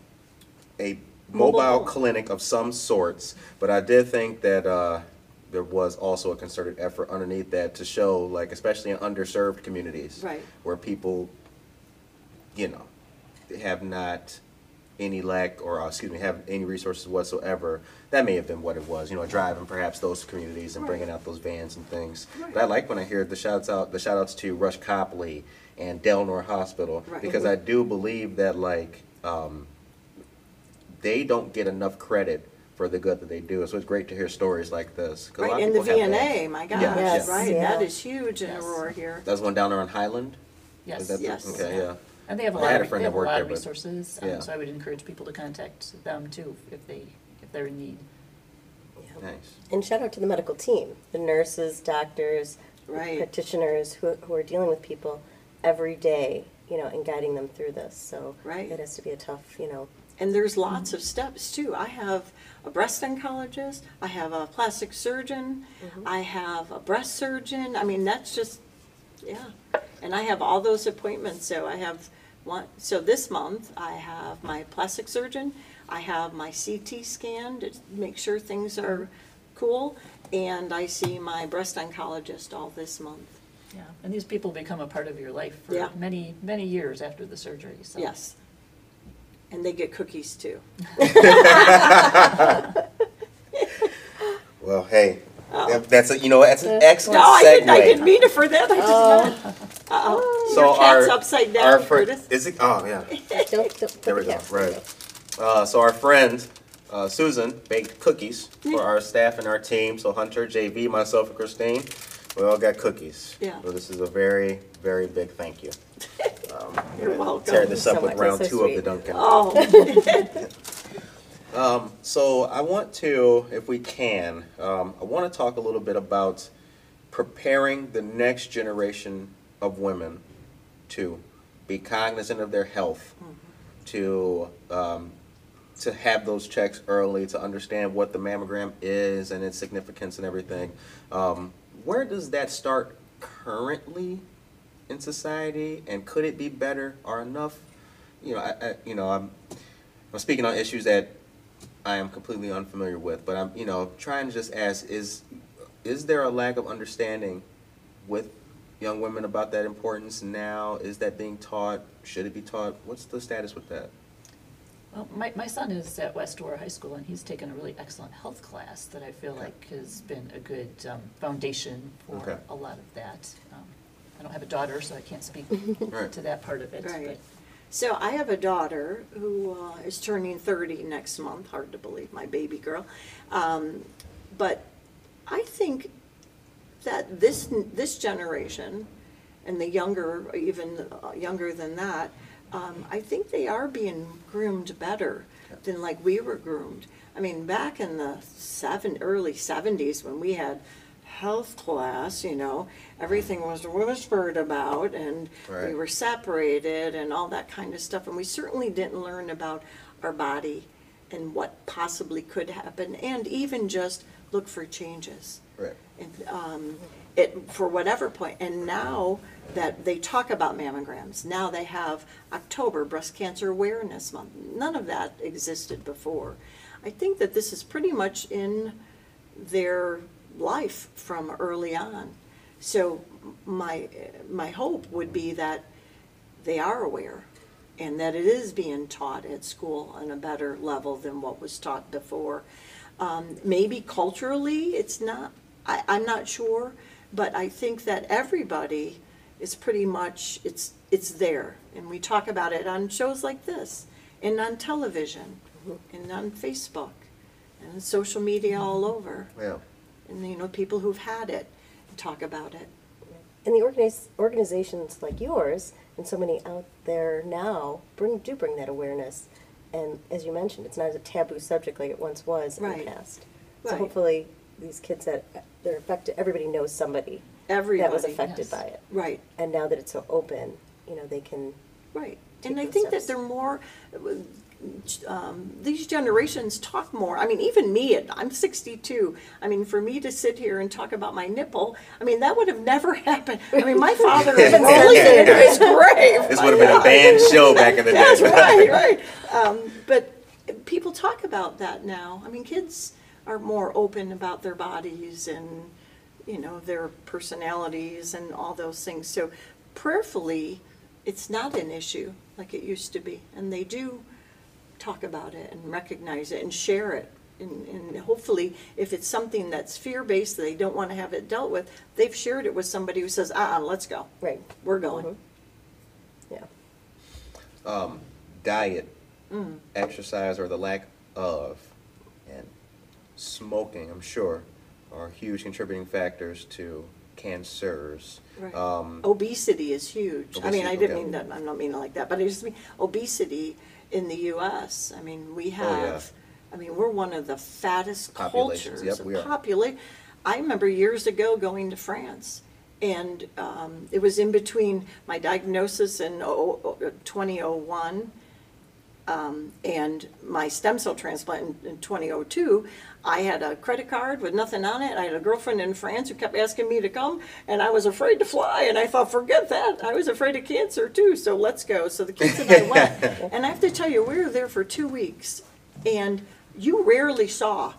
a Mobile mobile clinic of some sorts, but I did think that, uh, there was also a concerted effort underneath that to show, like, especially in underserved communities. Right. Where people, you know, have not any lack or, uh, excuse me, have any resources whatsoever, that may have been what it was, you know, driving perhaps those communities and bringing out those vans and things. But I like when I hear the shouts out, the shout outs to Rush Copley and Delnor Hospital, Right. because I do believe that like, um, they don't get enough credit for the good that they do. So it's great to hear stories like this. a lot Right, of and the VNA, vans. my gosh, Yeah, Yes, right, yeah. that is huge in Yes. Aurora here. That's one down there on Highland? Yes. Is that the- Yes. Okay, yeah. And they have a I lot had a of, friend they that have a worked lot there, of but- resources, yeah. um, so I would encourage people to contact them too if they, if they're in need. Nice. And shout out to the medical team, the nurses, doctors, Right. practitioners who, who are dealing with people every day, you know, and guiding them through this. So Right. it has to be a tough, you know, And there's lots of steps too. I have a breast oncologist, I have a plastic surgeon, I have a breast surgeon. I mean, that's just, yeah. And I have all those appointments, so I have one, so this month I have my plastic surgeon, I have my CT scan to make sure things are cool, and I see my breast oncologist all this month. Yeah, and these people become a part of your life for Yeah. many, many years after the surgery, so. Yes. And they get cookies too. Well, hey, if that's a, you know that's an excellent Oh. No, I segue. didn't, I didn't mean it for that, I just meant, uh-oh. so Your cat's our, upside our down, friend, Curtis. is it? Oh yeah, don't, don't there we go. Right. Uh, so our friend uh, Susan baked cookies for our staff and our team. So Hunter, JV, myself, and Christine, we all got cookies. Yeah. So this is a very, very big thank you. Um, You're I'm gonna welcome. Tear this up So with much. round so two of the sweet. Dunkin'. Oh, Um, so I want to, if we can, um, I want to talk a little bit about preparing the next generation of women to be cognizant of their health, to um, to have those checks early, to understand what the mammogram is and its significance and everything. Um, where does that start currently in society, and could it be better or enough? You know, I, I you know, I'm I'm speaking on issues that I am completely unfamiliar with, but I'm, you know, trying to just ask: is is there a lack of understanding with young women about that importance now? Is that being taught? Should it be taught? What's the status with that? Well, my, my son is at West Aurora High School, and he's taken a really excellent health class that I feel Okay. like has been a good um, foundation Okay. for a lot of that. Um, I don't have a daughter, so I can't speak Right. to that part of it. Right. but- so I have a daughter who uh, is turning 30 next month. Hard to believe, my baby girl. Um, but I think that this this generation, and the younger, even uh, younger than that, um, I think they are being groomed better than like we were groomed. I mean, back in the seven early 70s when we had health class, you know, everything was whispered about and we Right. were separated and all that kind of stuff. And we certainly didn't learn about our body and what possibly could happen and even just look for changes. Right. And, um, it, for whatever point, and now that they talk about mammograms, now they have October Breast Cancer Awareness Month. None of that existed before. I think that this is pretty much in their life from early on. So my, my hope would be that they are aware and that it is being taught at school on a better level than what was taught before. Um, maybe culturally, it's not, I, I'm not sure, but I think that everybody is pretty much, it's, it's there. And we talk about it on shows like this, and on television, and on Facebook, and social media all over. Yeah. And, you know, people who've had it talk about it. And the organiz- organizations like yours and so many out there now bring do bring that awareness. And as you mentioned, it's not as a taboo subject like it once was in the past. So Right. hopefully, these kids that they're affected, everybody knows somebody Everybody. that was affected yes. by it. Right. And now that it's so open, you know, they can. Right, and I think that they're more, um, these generations talk more. I mean, even me, at- I'm 62. I mean, for me to sit here and talk about my nipple, I mean, that would have never happened. I mean, my father is rolling in his grave. This would have been a banned show back in the day. That's right, right. Um, but people talk about that now. I mean, kids are more open about their bodies and, you know, their personalities and all those things. So prayerfully, it's not an issue like it used to be. And they do talk about it and recognize it and share it. And, and hopefully, if it's something that's fear-based, they don't want to have it dealt with, they've shared it with somebody who says, uh-uh, let's go. Right. We're going. Mhm. Yeah. Um, diet, Mm. exercise, or the lack of, and smoking, I'm sure, are huge contributing factors to cancers. Right. Um, Obesity is huge. I mean, I Obesity, didn't okay. mean that, I'm not meaning it like that, but I just mean obesity in the US. I mean, we Oh, have, I mean, we're one of the fattest Populations, cultures. yep, we are. Popula- I remember years ago going to France and um, it was in between my diagnosis in oh- oh- 2001 um, and my stem cell transplant in, in 2002, I had a credit card with nothing on it. I had a girlfriend in France who kept asking me to come, and I was afraid to fly. And I thought, forget that. I was afraid of cancer too, so let's go. So the kids and I went. and I have to tell you, we were there for two weeks, and you rarely saw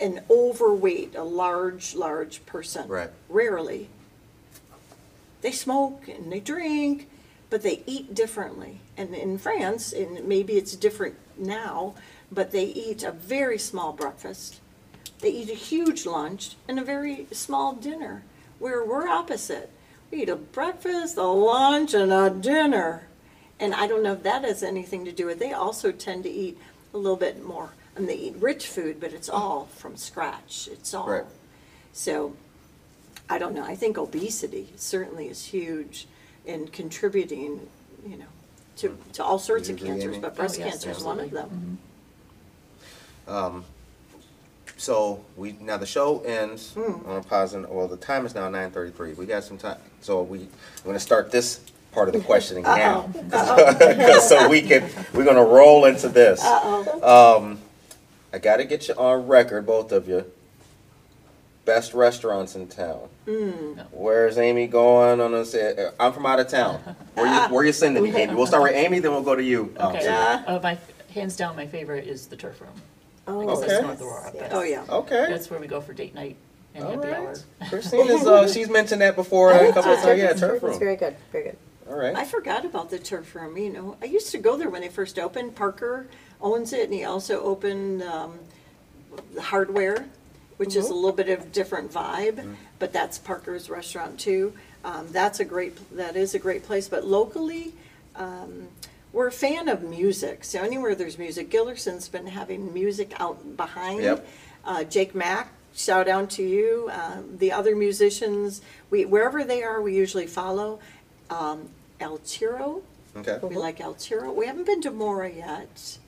an overweight, a large, large person. Right. Rarely. They smoke and they drink, but they eat differently. And in France, and maybe it's different now, but they eat a very small breakfast. They eat a huge lunch and a very small dinner, where we're opposite. We eat a breakfast, a lunch, and a dinner. And I don't know if that has anything to do with, it. they also tend to eat a little bit more. And they eat rich food, but it's all from scratch. It's all. Right. So, I don't know, I think obesity certainly is huge in contributing, you know, to, to all sorts of You cancers, Amy? but breast Oh, yes, cancer is one of absolutely. them. Mm-hmm. Um, so we now the show ends Hmm. on a positive. Well, the time is now nine thirty-three. We got some time, so we we're going to start this part of the questioning now, so we can we're going to roll into this. Um, I got to get you on record, both of you. Best restaurants in town. Hmm. Where's Amy going on this? uh, I'm from out of town. Where you where you sending me, Amy? We'll start with Amy, then we'll go to you. um, Okay, Susan. uh, my, hands down, my favorite is the turf room. Oh, Because that's Okay. North Aurora, but Oh, yeah. Okay. That's where we go for date night and All happy hour. right. Christina's, uh, she's mentioned that before a couple of times. Yeah, turf It's room. very good, very good. All right. I forgot about the turf room, you know, I used to go there when they first opened, Parker owns it, and he also opened, um, the hardware, which is a little bit of different vibe, but that's Parker's restaurant too. Um, that's a great, that is a great place, but locally, um, we're a fan of music, so anywhere there's music, Gillerson's been having music out behind. Yep. Uh, Jake Mack, shout out to you, um, the other musicians, we, wherever they are, we usually follow. Um, Altiro, Okay. we like Altiro, we haven't been to Mora yet.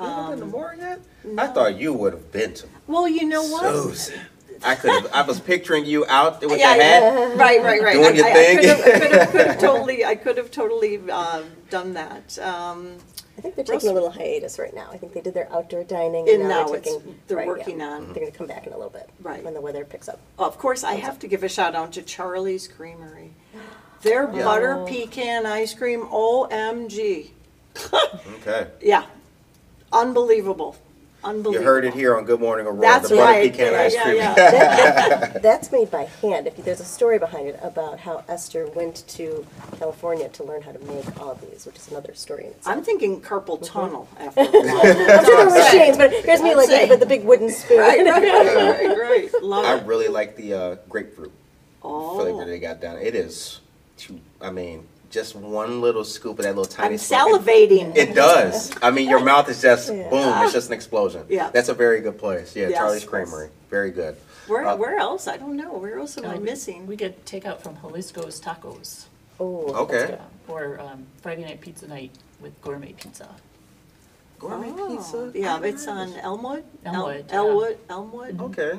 You haven't been to Um, more yet? I thought you would have been to Well, you know what? Susan. I could have. I was picturing you out with Yeah, the hat. yeah, right, right, right. Doing your I- I- thing. I could have- I could have, could have totally, I could have totally, uh, done that. Um, I think they're taking a little hiatus right now. I think they did their outdoor dining. And and now they're it's- taking- they're right, yeah. working on- They're gonna come back in a little bit. Right. When the weather picks up. Of course, I have to give a shout out to Charlie's Creamery. Their Yeah. butter pecan ice cream, OMG. Okay. Yeah, unbelievable, You heard it here on Good Morning Aurora. That's the butter right. pecan Yeah, ice yeah, cream. yeah. That's made by hand. If you- There's a story behind it about how Esther went to California to learn how to make all of these, which is another story in itself. I'm thinking carpal tunnel after a while. I'm sure there were machines, but here's me like saying. with the big wooden spoon. Right, right, right, right, right. Love I it. really like the uh, grapefruit flavor Oh, they got down. It is, too, I mean, just one little scoop of that little tiny. I'm spoon. salivating. It does. I mean, your mouth is just Yeah. boom. It's just an explosion. Yeah. That's a very good place. Yeah, Yes, Charlie's. Creamery. Very good. Where, Uh, where else? I don't know. Where else am Uh, I we- missing? We get takeout from Jalisco's Tacos, Oh, Okay. or um, Friday night pizza night with gourmet pizza. Gourmet Oh, pizza. Yeah, it's on Elmwood? El- Elmwood, yeah. Elwood, Elmwood, Okay.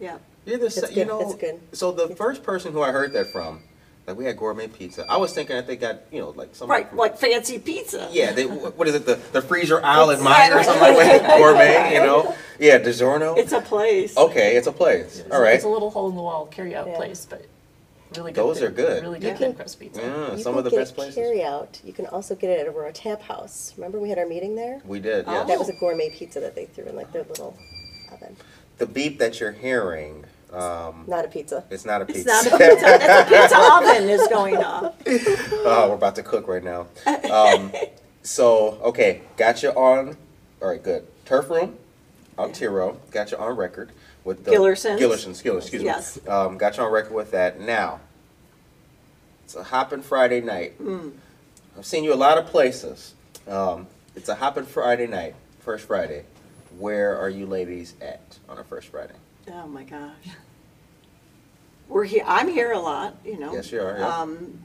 yeah. Yeah, this, That's you good, know, that's good. so the first person who I heard that from, like we had gourmet pizza. I was thinking that they got, you know, like some Right, like fancy pizza. Yeah, they, what is it? The the freezer aisle at mine or something like that. Gourmet, you know? Yeah, DiGiorno. It's a place. okay, it's a place. It's- All right. It's a little hole in the wall carry-out Yeah. place, but really good. Those are good. Really good thin crust pizza. Yeah, You some can of the get best places. Carry out. You can also get it at Aurora Tap House. Remember we had our meeting there? We did, Oh. yeah. That was a gourmet pizza that they threw in like their little oven. The beep that you're hearing, um, Not a pizza. it's not a pizza. It's pizza. not a pizza, that's a pizza oven is going off. oh, we're about to cook right now. Um, so, okay, got you on All right, good. Turf Room, Altiro, got you on record with the. Gillersons. Gillersons, Gillers, excuse me. Yes. Um, got you on record with that. Now, it's a hopping Friday night. Mm. I've seen you a lot of places. Um, it's a hopping Friday night, first Friday. Where are you ladies at on a first Friday? Oh, my gosh. We're here, I'm here a lot, you know. Yes, you are, yeah. Um,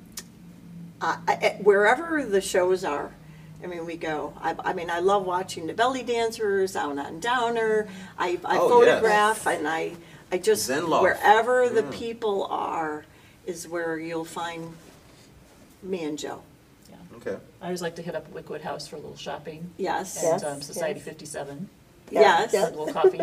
I, I, wherever the shows are, I mean, we go. I, I mean, I love watching the belly dancers, Out on Downer. I, I Oh, yes. photograph and I, I just, Zenloft. wherever the Mm. people are is where you'll find me and Joe. Yeah. Okay. I always like to hit up Wickwood House for a little shopping. Yes. And Yes, um, Society yes. 57, Yes. Yeah. a little coffee.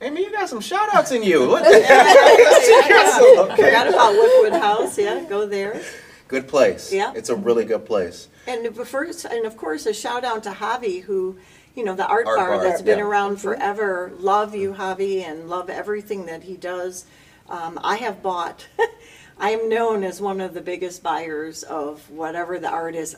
Amy, you got some shout outs in you. Look. Forgot about Wickwood House, yeah, go there. Good place. Yeah. It's a really good place. And first, and of course, a shout out to Javi, who, you know, the art, Art bar, bar, that's been yeah. around forever. Love you, Javi, and love everything that he does. Um, I have bought. I am known as one of the biggest buyers of whatever the art is.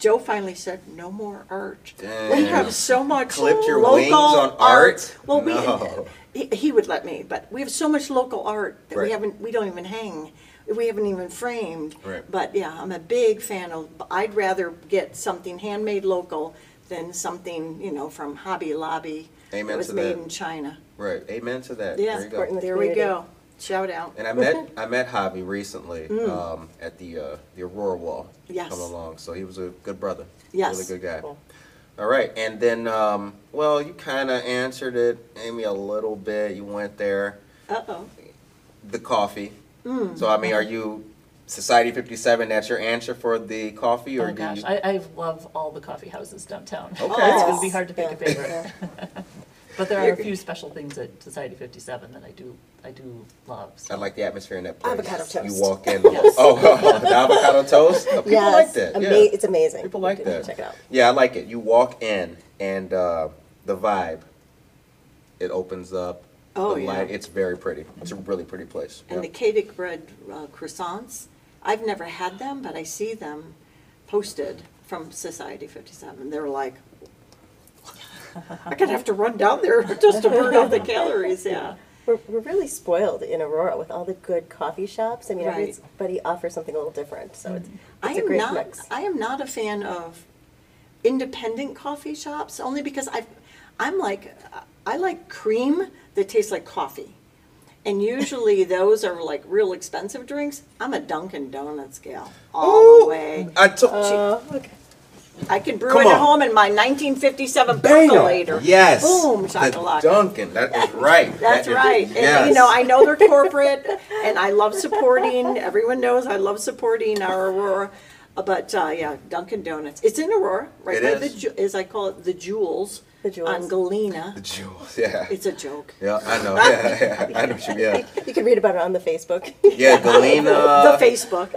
Joe finally said, "No more art. We have so much Clipped your local wings on art? Well, No. we he, he would let me, but we have so much local art that Right. we haven't. We don't even hang. We haven't even framed. Right. But yeah, I'm a big fan of. I'd rather get something handmade local than something you know from Hobby Lobby Amen that was made that. in China. Right. Amen to that. Yeah, There you go. There we go. Shout out. And I met I met Javi recently um, at the uh, the Aurora Wall. Mm. Yes. Coming along, so he was a good brother. Yes. Really good guy. Cool. All right, and then um, well, you kind of answered it, Amy, a little bit. You went there. Uh oh. The coffee. Mm. So I mean, are you Society Fifty Seven? That's your answer for the coffee, or Oh, do gosh, you? I, I love all the coffee houses downtown. Okay. It's gonna be hard to pick a Yeah. favorite. But there are a few special things at Society 57 that I do, I do love. so. I like the atmosphere in that place. Avocado toast. You walk in. Yes. Oh, the avocado toast. Oh, people yes, like that. ama- yeah. it's amazing. People like You can that. Check it out. Yeah, I like it. You walk in and uh, the vibe, it opens up. Oh, the yeah. light, It's very pretty. It's a really pretty place. And the Yeah. Kadic bread uh, croissants. I've never had them, but I see them posted from Society 57. They're like, I'm gonna have to run down there just to burn off the calories. Yeah. We're, we're really spoiled in Aurora with all the good coffee shops. I mean, Right. everybody offers something a little different, so it's, I it's a am great not. mix. I am not a fan of independent coffee shops only because I, I'm like, I like cream that tastes like coffee, and usually those are like real expensive drinks. I'm a Dunkin' Donuts gal all the way. I took. Uh, okay. I can brew Come it at on. home in my 1957 Bam! percolator. Yes. Boom, The shakalaka. Dunkin'. That is right. That's That is- right. And, yes. you know, I know they're corporate, and I love supporting. Everyone knows I love supporting our Aurora. Uh, But uh, yeah, Dunkin' Donuts. It's in Aurora, right It by is. the Ju- as I call it, the Jewels. The Jewels. on Galena. The jewels. Yeah. It's a joke. Yeah, I know. Yeah, yeah. I know. what you- Yeah. You can read about it on the Facebook. Yeah, Galena. the Facebook.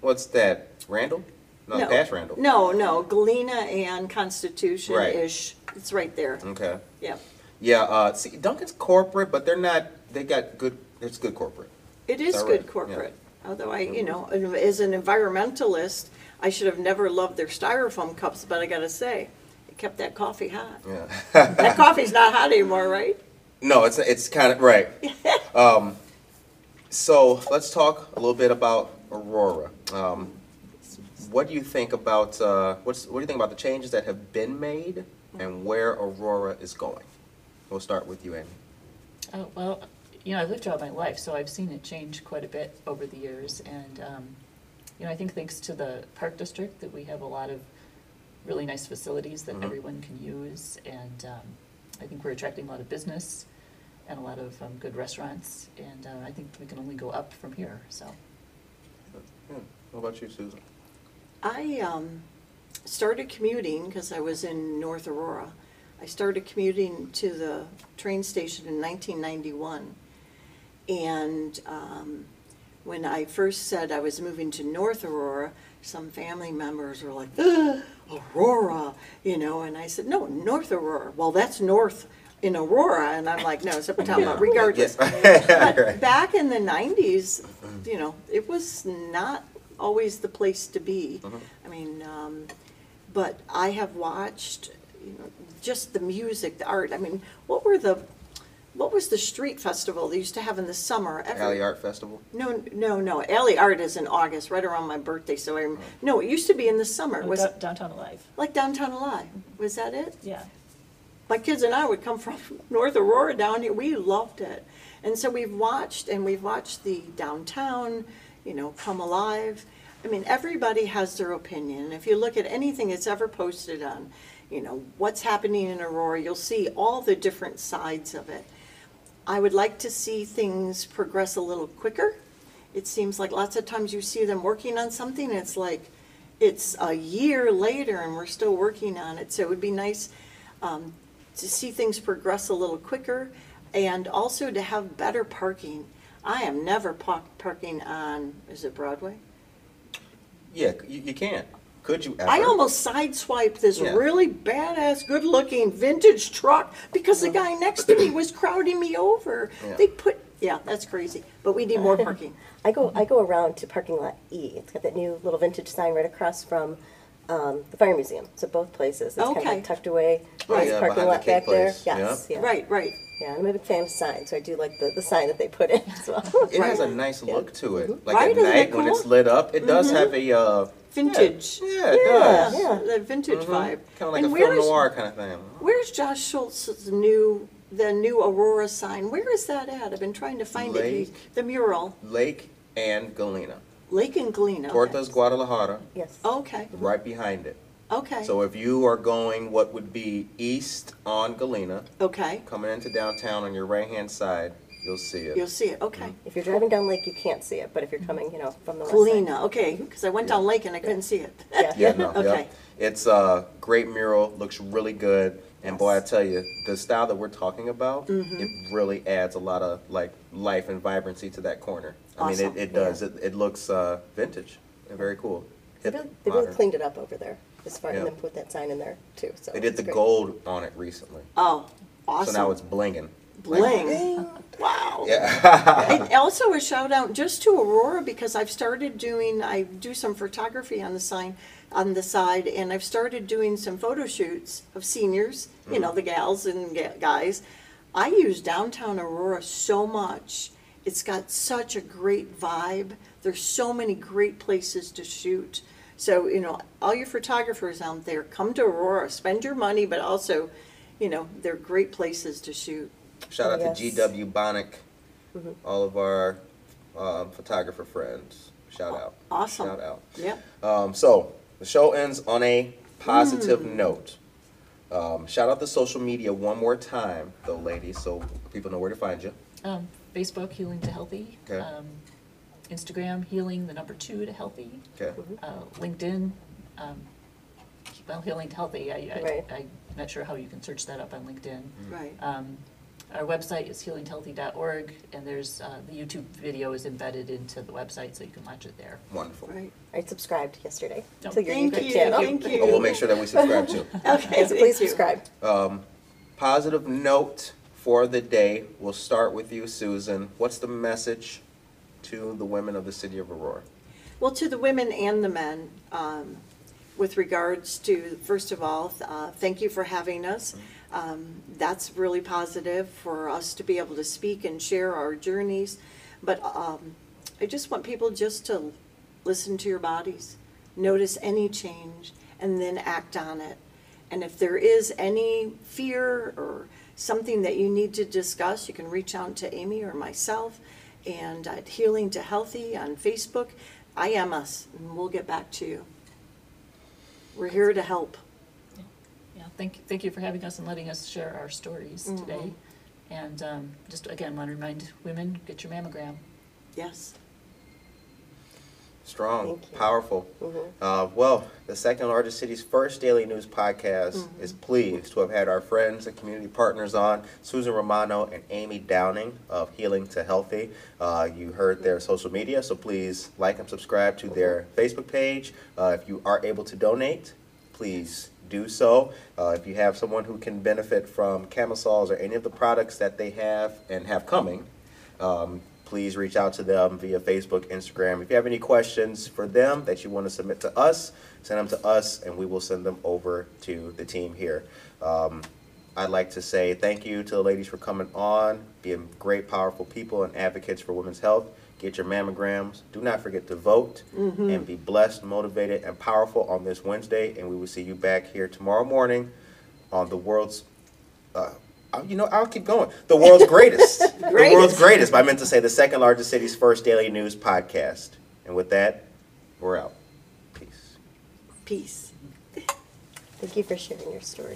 What's that? Randall? No, past Randall. No, no, Galena and Constitution Right. ish. It's right there. Okay. Yeah. Yeah. Uh, see, Dunkin's corporate, but they're not. They got good. It's good corporate. It is that good right? corporate. Although I, you know, as an environmentalist, I should have never loved their styrofoam cups, but I gotta say, it kept that coffee hot. Yeah. That coffee's not hot anymore, right? No, it's it's kind of right. Um, so let's talk a little bit about Aurora. Um, what do you think about uh, what's what do you think about the changes that have been made and where Aurora is going? We'll start with you, Amy. Oh, well, you know, I've lived all my life, so I've seen it change quite a bit over the years. And, um, you know, I think thanks to the Park District that we have a lot of really nice facilities that Mhm. everyone can use. And um, I think we're attracting a lot of business and a lot of um, good restaurants. And uh, I think we can only go up from here, so. Yeah. What about you, Susan? I um, started commuting because I was in North Aurora. I started commuting to the train station in 1991. And um, when I first said I was moving to North Aurora, some family members were like, "Ugh, Aurora, you know, and I said, no, North Aurora. Well, that's north in Aurora. And I'm like, no, so we're talking about regardless. But Right. back in the 90s, you know, it was not always the place to be. Mhm. I mean, um, but I have watched, you know, just the music, the art. I mean, what were the, what was the street festival they used to have in the summer? Every- Alley Art Festival. No, no, no. Alley Art is in August, right around my birthday. So I, no, it used to be in the summer. Oh, Was Down- Downtown Alive, like Downtown Alive. Was that it? yeah. my kids and I would come from North Aurora down here. We loved it. And so we've watched and we've watched the downtown, you know, come alive. I mean, everybody has their opinion. If you look at anything that's ever posted on, you know, what's happening in Aurora, you'll see all the different sides of it. I would like to see things progress a little quicker. It seems like lots of times you see them working on something, and it's like, it's a year later and we're still working on it. So it would be nice um, to see things progress a little quicker and also to have better parking. I am never pa- parking on, is it Broadway? Yeah, you, you can. Could you ever? I almost sideswiped this Yeah. really badass, good-looking vintage truck because the uh-huh. guy next to me was crowding me over. Yeah. They put, yeah, that's crazy, but we need more parking. I go I go around to parking lot E. It's got that new little vintage sign right across from um, the fire museum. So both places. It's kind of Okay. like tucked away. Oh, Nice yeah, parking behind the lot cake back there. place. Yes. Yeah. Yeah. Right, right. Yeah, I'm a big fan of signs, so I do like the, the sign that they put in as well. It has a nice look to it. Like Right, at isn't it night when cool? it's lit up, it does have a uh, Vintage. Yeah, it does. yeah. The vintage vibe. Kind of like And a film where's- noir kind of thing. Where's Josh Schultz's new, the new Aurora sign? Where is that at? I've been trying to find it. He's- Lake. The mural, Lake and Galena. Lake and Galena. Tortas Guadalajara, yes. Okay, right behind it. okay, So if you are going what would be east on Galena, okay. coming into downtown on your right hand side, you'll see it. You'll see it, okay. If you're driving down Lake, you can't see it, but if you're coming, you know, from the west side. Galena, okay, because I went down Lake and I couldn't see it. Yeah. Yeah, no, Okay. yeah. It's a great mural, looks really good, and boy, I tell you, the style that we're talking about, Mm-hmm. it really adds a lot of like life and vibrancy to that corner. I mean, Awesome. it, it does. It, it looks uh, vintage and very cool. They Hip, really, they really modern. cleaned it up over there as far Yeah. and then put that sign in there too. So They did it's the great. gold on it recently, Oh, awesome. so now it's blinging. Bling. Wow. Yeah. And also a shout out just to Aurora because I've started doing, I do some photography on the sign, on the side, and I've started doing some photo shoots of seniors, you know, the gals and ga- guys. I use downtown Aurora so much. It's got such a great vibe. There's so many great places to shoot. So, you know, all your photographers out there, come to Aurora, spend your money, but also, you know, they're great places to shoot. Shout out Yes. to GW Bonic, Mm-hmm. all of our um, photographer friends. Shout out. Awesome. Shout out. Yeah. Um, so the show ends on a positive Hmm. note. Um, shout out to social media one more time, though, ladies, so people know where to find you. Um, Facebook, Healing to Healthy. Okay. Um, Instagram, Healing, the number two to Healthy. Okay. Uh, LinkedIn, um, well, Healing to Healthy, I, I, Right. I'm not sure how you can search that up on LinkedIn. Right. Um, Our website is healinghealthy.org, and there's, uh, the YouTube video is embedded into the website, so you can watch it there. Wonderful. Right. I subscribed yesterday to your Thank YouTube you, channel. thank you. Oh, we'll make sure that we subscribe too. Okay, so please thank you. subscribe. Um, positive note for the day. We'll start with you, Susan. What's the message to the women of the city of Aurora? Well, to the women and the men, um, with regards to, first of all, uh, thank you for having us. Um, That's really positive for us to be able to speak and share our journeys. But um, I just want people just to listen to your bodies, notice any change, and then act on it. And if there is any fear or something that you need to discuss, you can reach out to Amy or myself and at Healing to Healthy on Facebook. I am us, and we'll get back to you. We're here to help. Yeah, thank, thank you for having us and letting us share our stories Mm-hmm. today. And um, just again, want to remind women, get your mammogram. Yes. Strong, Thank you. powerful. Uh, well, the second largest city's first daily news podcast is pleased to have had our friends and community partners on, Susan Romano and Amy Downing of Healing to Healthy. Uh, you heard their social media, so please like and subscribe to their Facebook page. Uh, if you are able to donate, please do so. Uh, if you have someone who can benefit from camisoles or any of the products that they have and have coming, um, please reach out to them via Facebook, Instagram. If you have any questions for them that you want to submit to us, send them to us, and we will send them over to the team here. Um, I'd like to say thank you to the ladies for coming on, being great, powerful people and advocates for women's health. Get your mammograms. Do not forget to vote and be blessed, motivated, and powerful on this Wednesday. And we will see you back here tomorrow morning on the world's, uh, uh, you know, I'll keep going. The world's greatest. The world's greatest. But I meant to say the second largest city's first daily news podcast. And with that, we're out. Peace. Peace. Thank you for sharing your story.